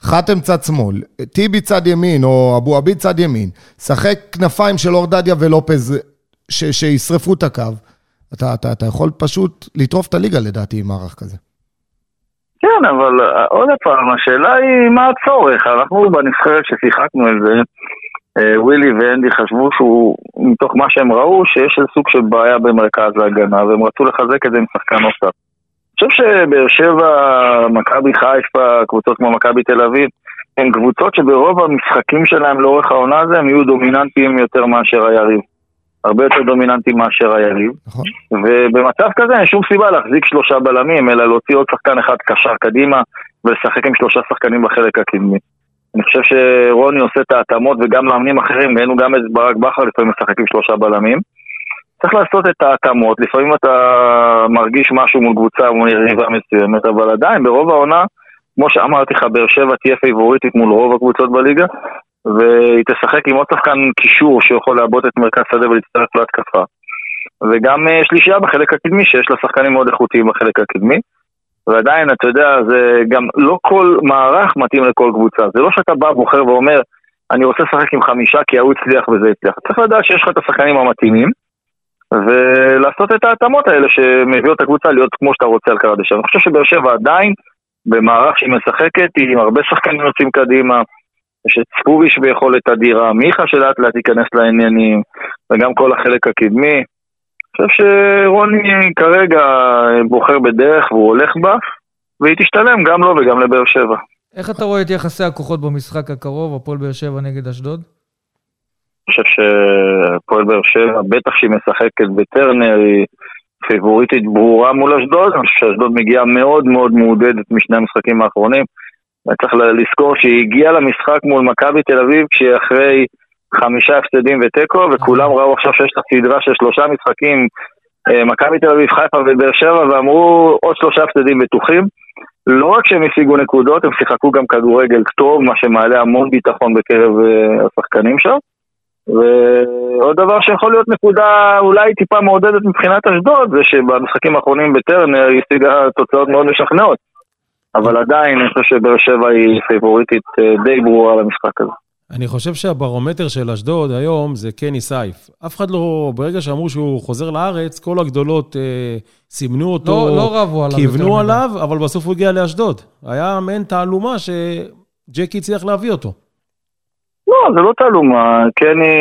חתם צד שמאל, טיבי צד ימין, או אבו עביד צד ימין, שחק כנפיים של אורדדיה ולופז ש, שישרפו את הקו, אתה, אתה, אתה יכול פשוט לטרוף את הליגה לדעתי עם מערך כזה. כן, אבל אה, עוד פעם, השאלה היא מה הצורך. אנחנו בנבחרת ששיחקנו על זה, אה, ווילי ואנדי חשבו שהוא, מתוך מה שהם ראו, שיש איזה סוג של בעיה במרכז ההגנה, והם רצו לחזק את זה עם שחקן נוסף. חושב שבאר שבע, מכבי חיפה, קבוצות כמו מכבי תל אביב, הן קבוצות שברוב המשחקים שלהם לאורך העונה הזה הם יהיו דומיננטיים יותר מאשר היריב. הרבה יותר דומיננטיים מאשר היריב. נכון? ובמצב כזה אין שום סיבה להחזיק שלושה בלמים, אלא להוציא עוד שחקן אחד קשר קדימה ולשחק עם שלושה שחקנים בחלק הקדמי. אני חושב שרוני עושה את ההתאמות וגם מאמנים אחרים, ראינו גם את ברק בכר לפעמים משחק עם שלושה בלמים. צריך לעשות את ההתאמות, לפעמים אתה מרגיש משהו מול קבוצה, מול יריבה מסוימת, אבל עדיין ברוב העונה, כמו שאמרתי לך, באר שבע תהיה פייבוריטית מול רוב הקבוצות בליגה, והיא תשחק עם עוד שחקן קישור שיכול לעבוד את מרכז שדה ולהצטרף להתקפה. וגם אה, שלישייה בחלק הקדמי, שיש לה שחקנים מאוד איכותיים בחלק הקדמי. ועדיין, אתה יודע, זה גם לא כל מערך מתאים לכל קבוצה. זה לא שאתה בא, בוחר ואומר, אני רוצה לשחק עם חמישה כי ההוא הצליח וזה הצליח. צריך לדעת שיש לך את השחקנים המתאימים, ולעשות את ההתאמות האלה שמביאות את הקבוצה להיות כמו שאתה רוצה על קרדשא. אני חושב שבאר שבע עדיין, במערך שהיא משחקת, היא עם הרבה שחקנים יוצאים קדימה. יש את ספוביש ביכולת אדירה, מיכה שלאט לאט ייכנס לעניינים, וגם כל החלק הקדמי. אני חושב שרוני כרגע בוחר בדרך והוא הולך בה, והיא תשתלם גם לו וגם לבאר שבע. איך אתה רואה את יחסי הכוחות במשחק הקרוב, הפועל באר שבע נגד אשדוד? חושב שהפועל באר שבע, בטח שהיא משחקת בטרנר, היא פיבוריטית ברורה מול אשדוד. אני חושב שאשדוד מגיעה מאוד מאוד מעודדת משני המשחקים האחרונים. צריך לזכור שהיא הגיעה למשחק מול מכבי תל אביב כשהיא אחרי חמישה הפסדים ותיקו, וכולם ראו עכשיו שיש לה סדרה של שלושה משחקים, אה, מכבי תל אביב, חיפה ובאר שבע, ואמרו עוד שלושה הפסדים בטוחים. לא רק שהם השיגו נקודות, הם שיחקו גם כדורגל טוב, מה שמעלה המון ביטחון בקרב אה, השחקנים שם. ועוד דבר שיכול להיות נקודה אולי טיפה מעודדת מבחינת אשדוד, זה שבמשחקים האחרונים בטרנר היא השיגה תוצאות מאוד משכנעות. אבל עדיין אני חושב שבאר שבע היא פייבוריטית אה, די ברורה למשחק הזה. אני חושב שהברומטר של אשדוד היום זה קני סייף. אף אחד לא, ברגע שאמרו שהוא חוזר לארץ, כל הגדולות אה, סימנו אותו, לא, לא רבו עליו כיוונו. עליו, אבל בסוף הוא הגיע לאשדוד. היה מעין תעלומה שג'קי הצליח להביא אותו. לא, זה לא תעלומה, קני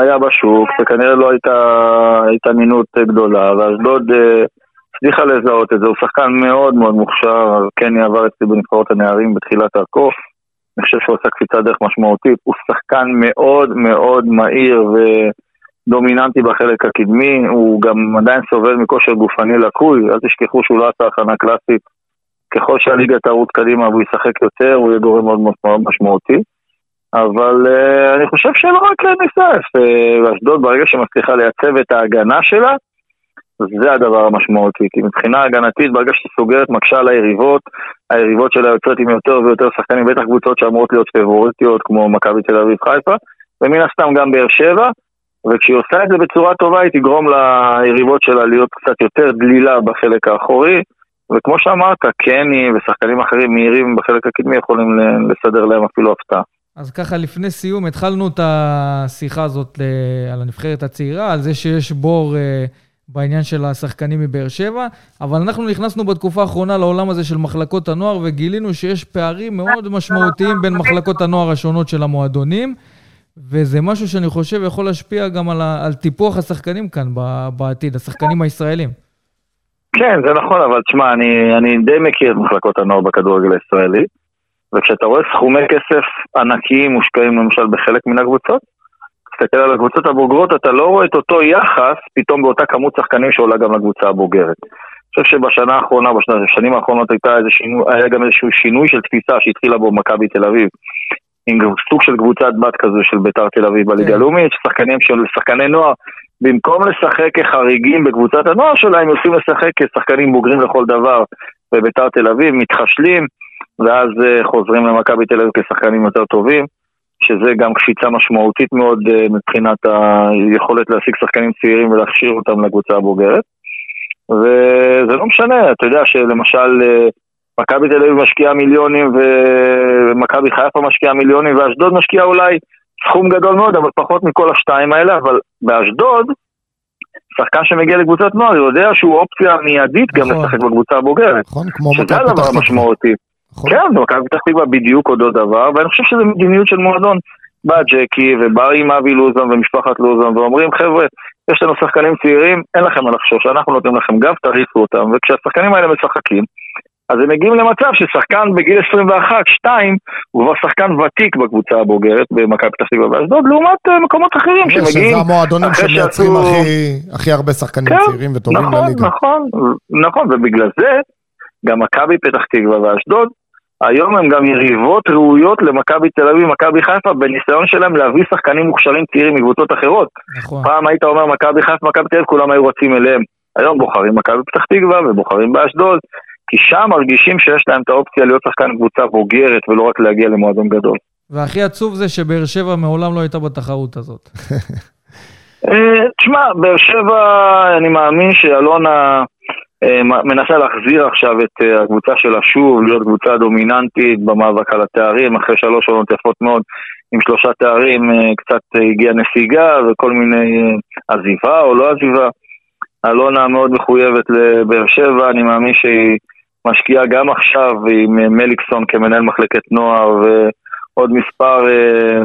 היה בשוק, וכנראה לא הייתה התעניינות גדולה, ואשדוד אה, הצליחה לזהות את זה, הוא שחקן מאוד מאוד מוכשר, קני עבר אצלי בנבחרות הנערים בתחילת דרכו, אני חושב שהוא עשה קפיצת דרך משמעותית, הוא שחקן מאוד מאוד מהיר ודומיננטי בחלק הקדמי, הוא גם עדיין סובל מכושר גופני לקוי, אל תשכחו שהוא לא עשה הכנה קלאסית, ככל שהליגה תרוץ קדימה והוא ישחק יותר, הוא יהיה גורם מאוד משמעותי. אבל uh, אני חושב שלא רק ניסף, uh, אשדוד ברגע שמצליחה לייצב את ההגנה שלה, זה הדבר המשמעותי, כי מבחינה הגנתית, ברגע שהיא סוגרת, מקשה על היריבות, היריבות שלה יוצאות עם יותר ויותר שחקנים, בטח קבוצות שאמורות להיות פבוריטיות, כמו מכבי תל אביב חיפה, ומן הסתם גם באר שבע, וכשהיא עושה את זה בצורה טובה, היא תגרום ליריבות שלה להיות קצת יותר דלילה בחלק האחורי, וכמו שאמרת, קני ושחקנים אחרים מהירים בחלק הקדמי יכולים לסדר להם אפילו הפתעה. אז ככה, לפני סיום, התחלנו את השיחה הזאת על הנבחרת הצעירה, על זה שיש בור אה, בעניין של השחקנים מבאר שבע, אבל אנחנו נכנסנו בתקופה האחרונה לעולם הזה של מחלקות הנוער, וגילינו שיש פערים מאוד משמעותיים בין מחלקות הנוער השונות של המועדונים, וזה משהו שאני חושב יכול להשפיע גם על, ה- על טיפוח השחקנים כאן בעתיד, השחקנים הישראלים. כן, זה נכון, אבל תשמע, אני, אני די מכיר את מחלקות הנוער בכדורגל הישראלי, וכשאתה רואה סכומי כסף ענקיים מושקעים למשל בחלק מן הקבוצות, תסתכל על הקבוצות הבוגרות, אתה לא רואה את אותו יחס פתאום באותה כמות שחקנים שעולה גם לקבוצה הבוגרת. אני חושב שבשנה האחרונה, בשנים האחרונות הייתה איזה שינו, היה גם איזשהו שינוי של תפיסה שהתחילה בו מכבי תל אביב, עם סוג של קבוצת בת כזו של ביתר תל אביב בליגה כן. הלאומית, שחקנים של שחקני נוער, במקום לשחק כחריגים בקבוצת הנוער שלהם, יוצאים לשחק כשחקנים בוגרים לכל דבר בביתר תל אביב, מתחשלים, ואז אה, חוזרים למכבי תל אביב כשחקנים יותר טובים, שזה גם קפיצה משמעותית מאוד אה, מבחינת היכולת להשיג שחקנים צעירים ולהכשיר אותם לקבוצה הבוגרת. וזה לא משנה, אתה יודע שלמשל אה, מכבי תל אביב משקיעה מיליונים ומכבי חיפה משקיעה מיליונים ואשדוד משקיעה אולי סכום גדול מאוד, אבל פחות מכל השתיים האלה, אבל באשדוד, שחקן שמגיע לקבוצת נוער יודע שהוא אופציה מיידית גם נכון. לשחק בקבוצה הבוגרת. נכון? כמו שזה מכבי הדבר פתח תקווה. המשמעותי. נכון? כן, במכבי פתח תקווה בדיוק אותו דבר, ואני חושב שזו מדיניות של מועדון. בא ג'קי ובא עם אבי לוזון ומשפחת לוזון ואומרים חבר'ה, יש לנו שחקנים צעירים, אין לכם מה לחשוש, אנחנו נותנים לכם גב, תריצו אותם, וכשהשחקנים האלה משחקים, אז הם מגיעים למצב ששחקן בגיל 21-2 הוא כבר שחקן ותיק בקבוצה הבוגרת במכבי פתח תקווה ואשדוד, לעומת אה, מקומות אחרים שמגיעים שזה המועדונים שמייצרים שעשו- הכי- הכי הרבה שחקנים כן, צעירים וטובים נכון, לליגה. נכון, נכון, ובגלל זה גם מכבי פתח תקווה ואשדוד, היום הם גם יריבות ראויות למכבי תל אביב ומכבי חיפה בניסיון שלהם להביא שחקנים מוכשרים צעירים מקבוצות אחרות. נכון. פעם היית אומר מכבי חיפה, מכבי תל אביב, כולם היו רצים אליהם. היום בוחרים מכבי פתח תקווה ובוחרים באשדוד, כי שם מרגישים שיש להם את האופציה להיות שחקן קבוצה בוגרת ולא רק להגיע למועדון גדול. והכי עצוב זה שבאר שבע מעולם לא הייתה בתחרות הזאת. אה, תשמע, באר שבע, אני מאמין שאלונה מנסה להחזיר עכשיו את אה, הקבוצה שלה שוב, להיות קבוצה דומיננטית במאבק על התארים, אחרי שלוש עונות יפות מאוד עם שלושה תארים, אה, קצת אה, הגיעה נסיגה וכל מיני אה, עזיבה או לא עזיבה. אלונה מאוד מחויבת לבאר שבע, אני מאמין שהיא משקיעה גם עכשיו עם אה, מליקסון כמנהל מחלקת נוער ועוד מספר אה,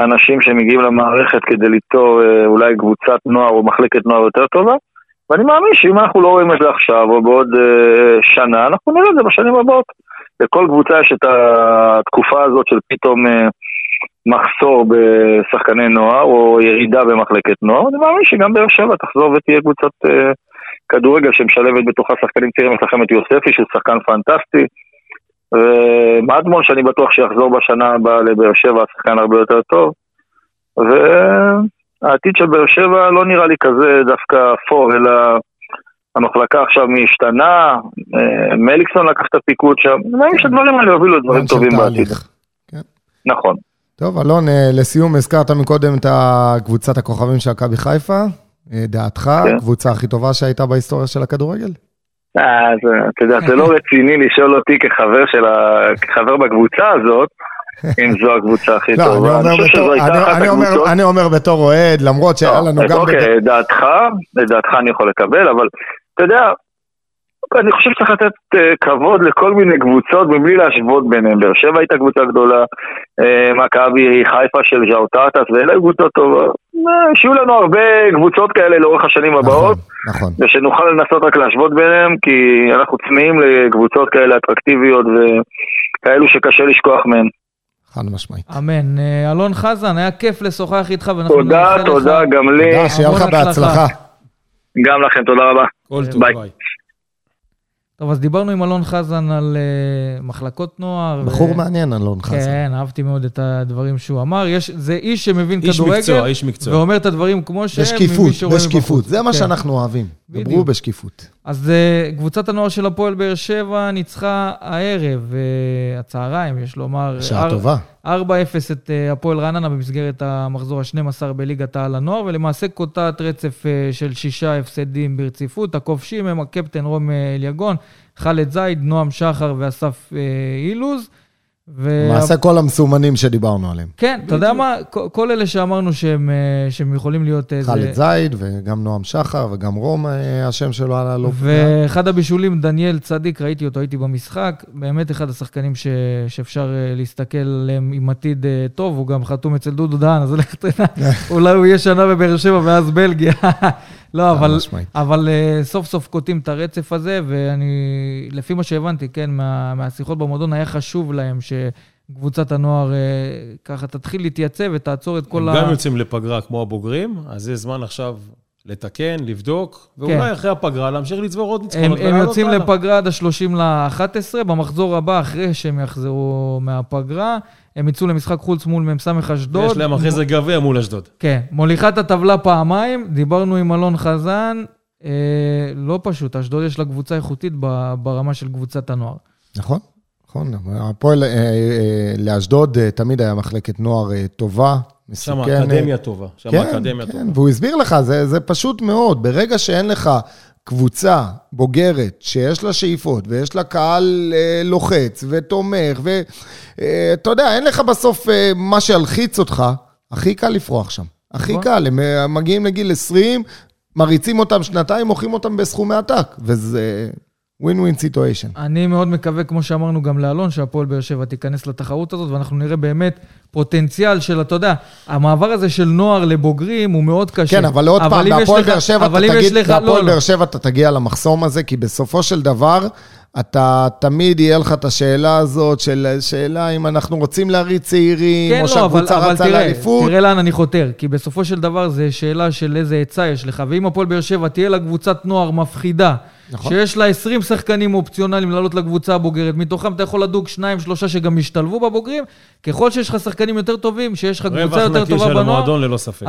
אנשים שמגיעים למערכת כדי ליצור אה, אולי קבוצת נוער או מחלקת נוער יותר טובה. ואני מאמין שאם אנחנו לא רואים את זה עכשיו או בעוד אה, שנה, אנחנו נראה את זה בשנים הבאות. לכל קבוצה יש את התקופה הזאת של פתאום אה, מחסור בשחקני נוער או ירידה במחלקת נוער. אני מאמין שגם באר שבע תחזור ותהיה קבוצת אה, כדורגל שמשלבת בתוכה שחקנים צעירים. יש לכם את יוספי שהוא שחקן פנטסטי. ומדמון שאני בטוח שיחזור בשנה הבאה לבאר שבע, שחקן הרבה יותר טוב. והעתיד של באר שבע לא נראה לי כזה דווקא אפור, אלא המחלקה עכשיו משתנה, אה, מליקסון לקח את הפיקוד שם, אני מאמין שהדברים האלה יובילו לדברים טובים בעתיד. כן. נכון. טוב, אלון, אה, לסיום, הזכרת מקודם את קבוצת הכוכבים של מכבי חיפה. אה, דעתך, כן. הקבוצה הכי טובה שהייתה בהיסטוריה של הכדורגל? אה, אז אתה יודע, זה לא רציני לשאול אותי כחבר של ה... כחבר בקבוצה הזאת, אם זו הקבוצה הכי לא, אני טובה. אומר חושב בתור- שזו הייתה אני- אחת אני אומר- הקבוצות- אני אומר בתור אוהד, למרות שהיה לנו אז גם... אוקיי, בד- את דעתך, את דעתך אני יכול לקבל, אבל אתה יודע, אני חושב שצריך לתת אה, כבוד לכל מיני קבוצות מבלי להשוות ביניהם. באר שבע הייתה קבוצה גדולה, אה, מכבי חיפה של ז'אוטטס, ואלה היו קבוצות טובות. אה, שיהיו לנו הרבה קבוצות כאלה לאורך השנים נכון, הבאות, נכון. ושנוכל לנסות רק להשוות ביניהם, כי אנחנו צמאים לקבוצות כאלה אטרקטיביות וכאלו שקשה לשכוח מהן. חד משמעית. אמן. אה, אלון חזן, היה כיף לשוחח איתך, ואנחנו תודה, נאחל לך- תודה גם לי, תודה, שיהיה לך. בהצלחה. גם לכם, תודה רבה. כל טוב, ביי. ביי. טוב, אז דיברנו עם אלון חזן על אה, מחלקות נוער. ו- בחור מעניין, אלון חזן. כן, אהבתי מאוד את הדברים שהוא אמר. יש, זה איש שמבין איש כדורגל, מקצוע, איש מקצוע. ואומר את הדברים כמו שהם, בשקיפות, ממי שרואה בשקיפות. מבחוץ. זה מה כן. שאנחנו אוהבים. בדיוק. דברו בשקיפות. אז אה, קבוצת הנוער של הפועל באר שבע ניצחה הערב, אה, הצהריים, יש לומר. שעה אר- טובה. 4-0 את אה, הפועל רעננה במסגרת המחזור ה-12 בליגת העל הנוער, ולמעשה קוטעת רצף של שישה הפסדים ברציפות. הכובשים הם הקפטן רום אליגון, ח'אלד זייד, נועם שחר ואסף אילוז. ו- למעשה כל המסומנים שדיברנו עליהם. כן, אתה יודע מה? כל- אלה שאמרנו שהם, אה, שהם יכולים להיות איזה... ח'אלד זייד וגם נועם שחר וגם רום, אה, השם שלו על הלופ. ואחד הבישולים, דניאל צדיק, ראיתי אותו, הייתי במשחק, באמת אחד השחקנים ש... שאפשר אה, להסתכל עליהם עם עתיד טוב, הוא גם חתום אצל דודו דהן, אז לך תדע, אולי הוא יהיה שנה בבאר שבע ואז בלגיה. לא, אבל. אבל אה, סוף סוף קוטעים את הרצף הזה, ואני, לפי מה שהבנתי, כן, מה, מהשיחות במועדון, היה חשוב להם שקבוצת הנוער אה, ככה תתחיל להתייצב ותעצור את כל הם ה... גם יוצאים לפגרה כמו הבוגרים, אז יש זמן עכשיו לתקן, לבדוק, ואולי אחרי הפגרה להמשיך לצבור עוד הם, ניצחונות. הם ולעלות יוצאים הלאה. לפגרה עד ה-30 ל-11, במחזור הבא, אחרי שהם יחזרו מהפגרה, הם יצאו למשחק חוץ מול מ"ס אשדוד. יש להם אחרי זה גביע מול אשדוד. כן, מוליכת הטבלה פעמיים, דיברנו עם אלון חזן, אה, לא פשוט, אשדוד יש לה קבוצה איכותית ב- ברמה של קבוצת הנוער. נכון, נכון. הפועל אה, אה, לאשדוד אה, תמיד היה מחלקת נוער אה, טובה, שם מסוכנת. אקדמיה טובה. שם כן, אקדמיה כן, טובה. והוא הסביר לך, זה, זה פשוט מאוד. ברגע שאין לך קבוצה בוגרת שיש לה שאיפות ויש לה קהל אה, לוחץ ותומך, ואתה יודע, אין לך בסוף אה, מה שילחיץ אותך, הכי קל לפרוח שם. הכי נכון. קל, הם אה, מגיעים לגיל 20, מריצים אותם שנתיים, מוכרים אותם בסכומי עתק, וזה win win situation. אני מאוד מקווה, כמו שאמרנו גם לאלון, שהפועל באר שבע תיכנס לתחרות הזאת, ואנחנו נראה באמת פוטנציאל של, אתה יודע, המעבר הזה של נוער לבוגרים הוא מאוד קשה. כן, אבל עוד פעם, אם יש בהפועל באר שבע אתה אבל תגיד, לא, בהפועל לא. באר שבע אתה תגיע למחסום הזה, כי בסופו של דבר, אתה תמיד יהיה לך את השאלה הזאת של שאלה אם אנחנו רוצים להריץ צעירים, כן, או לא, אבל, שהקבוצה אבל רצה תראה, לאליפות. תראה לאן אני חותר. כי בסופו של דבר זה שאלה של איזה עצה יש לך. ואם הפועל באר שבע תהיה לה קבוצת נוער מפחידה, נכון. שיש לה 20 שחקנים אופציונליים לעלות לקבוצה הבוגרת, מתוכם אתה יכול לדוג שניים, שלושה שגם ישתלבו בבוגרים, ככל שיש לך שחקנים יותר טובים, שיש לך קבוצה יותר טובה בנוער.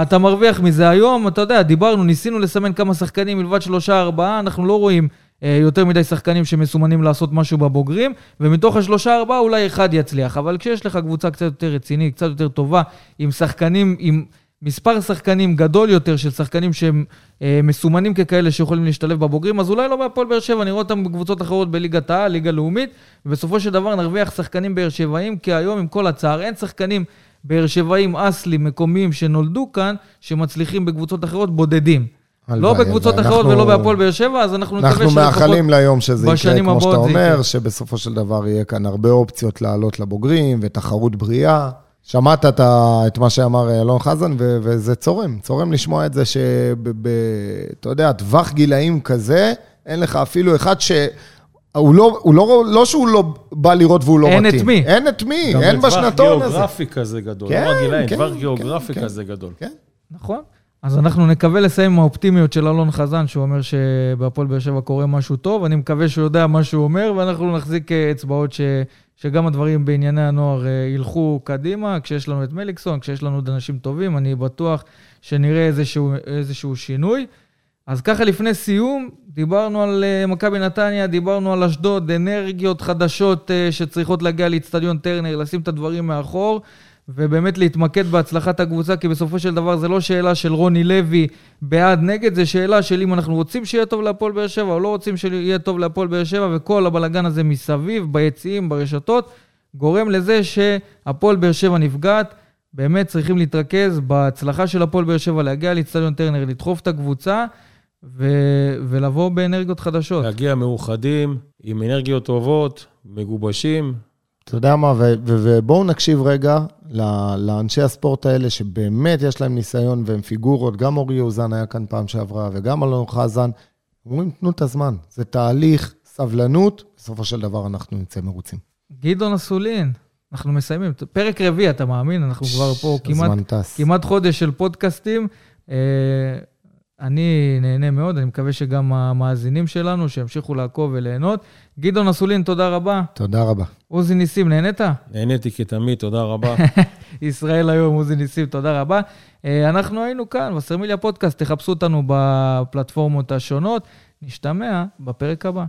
אתה מרוויח מזה היום, אתה יודע, דיברנו, ניסינו לסמן כמה שחקנים מלבד שלושה, ארבעה, אנחנו לא רואים יותר מדי שחקנים שמסומנים לעשות משהו בבוגרים, ומתוך השלושה, ארבעה אולי אחד יצליח. אבל כשיש לך קבוצה קצת יותר רצינית, קצת יותר טובה, עם שחקנים, עם מספר שחקנים גדול יותר של שחקנים שהם אה, מסומנים ככאלה שיכולים להשתלב בבוגרים, אז אולי לא בהפועל באר שבע, נראה אותם בקבוצות אחרות בליגת העל, ליגה לאומית, ובסופו של דבר נרוויח שחקנים באר שבעים, כי היום עם כל הצער אין שחקנים באר שבעים אסלים מקומיים שנולדו כאן, שמצליחים בקבוצות אחרות בודדים. לא בקבוצות. אחרות אנחנו- ולא בהפועל באר שבע, אז אנחנו נקווה אנחנו שלפחות... מאחלים ליום שזה יקרה, בשנים כמו שאתה אומר, יקרה. שבסופו של דבר יהיה כאן הרבה אופציות לעלות לבוגרים ותחרות בריאה. שמעת את, מה שאמר אלון חזן, ו, וזה צורם. צורם לשמוע את זה שאתה יודע, טווח גילאים כזה, אין לך אפילו אחד ש... הוא לא, הוא לא, לא שהוא לא בא לראות והוא לא אין מתאים. את מי. אין את מי, גם אין בשנתון הזה. גיאוגרפי כזה גדול. כן, לא גילאים, כן, טווח כן, גיאוגרפי כן. כזה גדול. כן. נכון. אז אנחנו נקווה לסיים עם האופטימיות של אלון חזן, שהוא אומר שבהפועל באר שבע קורה משהו טוב. אני מקווה שהוא יודע מה שהוא אומר, ואנחנו נחזיק אה, אצבעות ש... שגם הדברים בענייני הנוער אה, ילכו קדימה. כשיש לנו את מליקסון, כשיש לנו עוד אנשים טובים, אני בטוח שנראה איזשהו, איזשהו שינוי. אז ככה לפני סיום, דיברנו על אה, מכבי נתניה, דיברנו על אשדוד, אנרגיות חדשות שצריכות להגיע לאיצטדיון טרנר, לשים את הדברים מאחור, ובאמת להתמקד בהצלחת הקבוצה, כי בסופו של דבר זה לא שאלה של רוני לוי בעד נגד, זה שאלה של אם אנחנו רוצים שיהיה טוב להפועל באר שבע או לא רוצים שיהיה טוב להפועל באר שבע, וכל הבלגן הזה מסביב, ביציעים, ברשתות, גורם לזה שהפועל באר שבע נפגעת. באמת צריכים להתרכז בהצלחה של הפועל באר שבע, להגיע לאיצטדיון טרנר, לדחוף את הקבוצה ו- ולבוא באנרגיות חדשות. להגיע מאוחדים, עם אנרגיות טובות, מגובשים. אתה יודע מה, ובואו נקשיב רגע לאנשי הספורט האלה, שבאמת יש להם ניסיון והם פיגורות, גם אורי יוזן היה כאן פעם שעברה, וגם אלון חזן. אומרים, תנו את הזמן, זה תהליך, סבלנות, בסופו של דבר אנחנו נצא מרוצים. גדעון אסולין, אנחנו מסיימים. פרק רביעי, אתה מאמין? אנחנו כבר פה כמעט. כמעט חודש של פודקאסטים. אני נהנה מאוד, אני מקווה שגם המאזינים שלנו, שימשיכו לעקוב וליהנות. גדעון אסולין, תודה רבה. תודה רבה. עוזי ניסים, נהנית? נהניתי כתמיד, תודה רבה. ישראל היום, עוזי ניסים, תודה רבה. אה, אנחנו היינו כאן, וסרמיליה פודקאסט, תחפשו אותנו בפלטפורמות השונות. נשתמע בפרק הבא.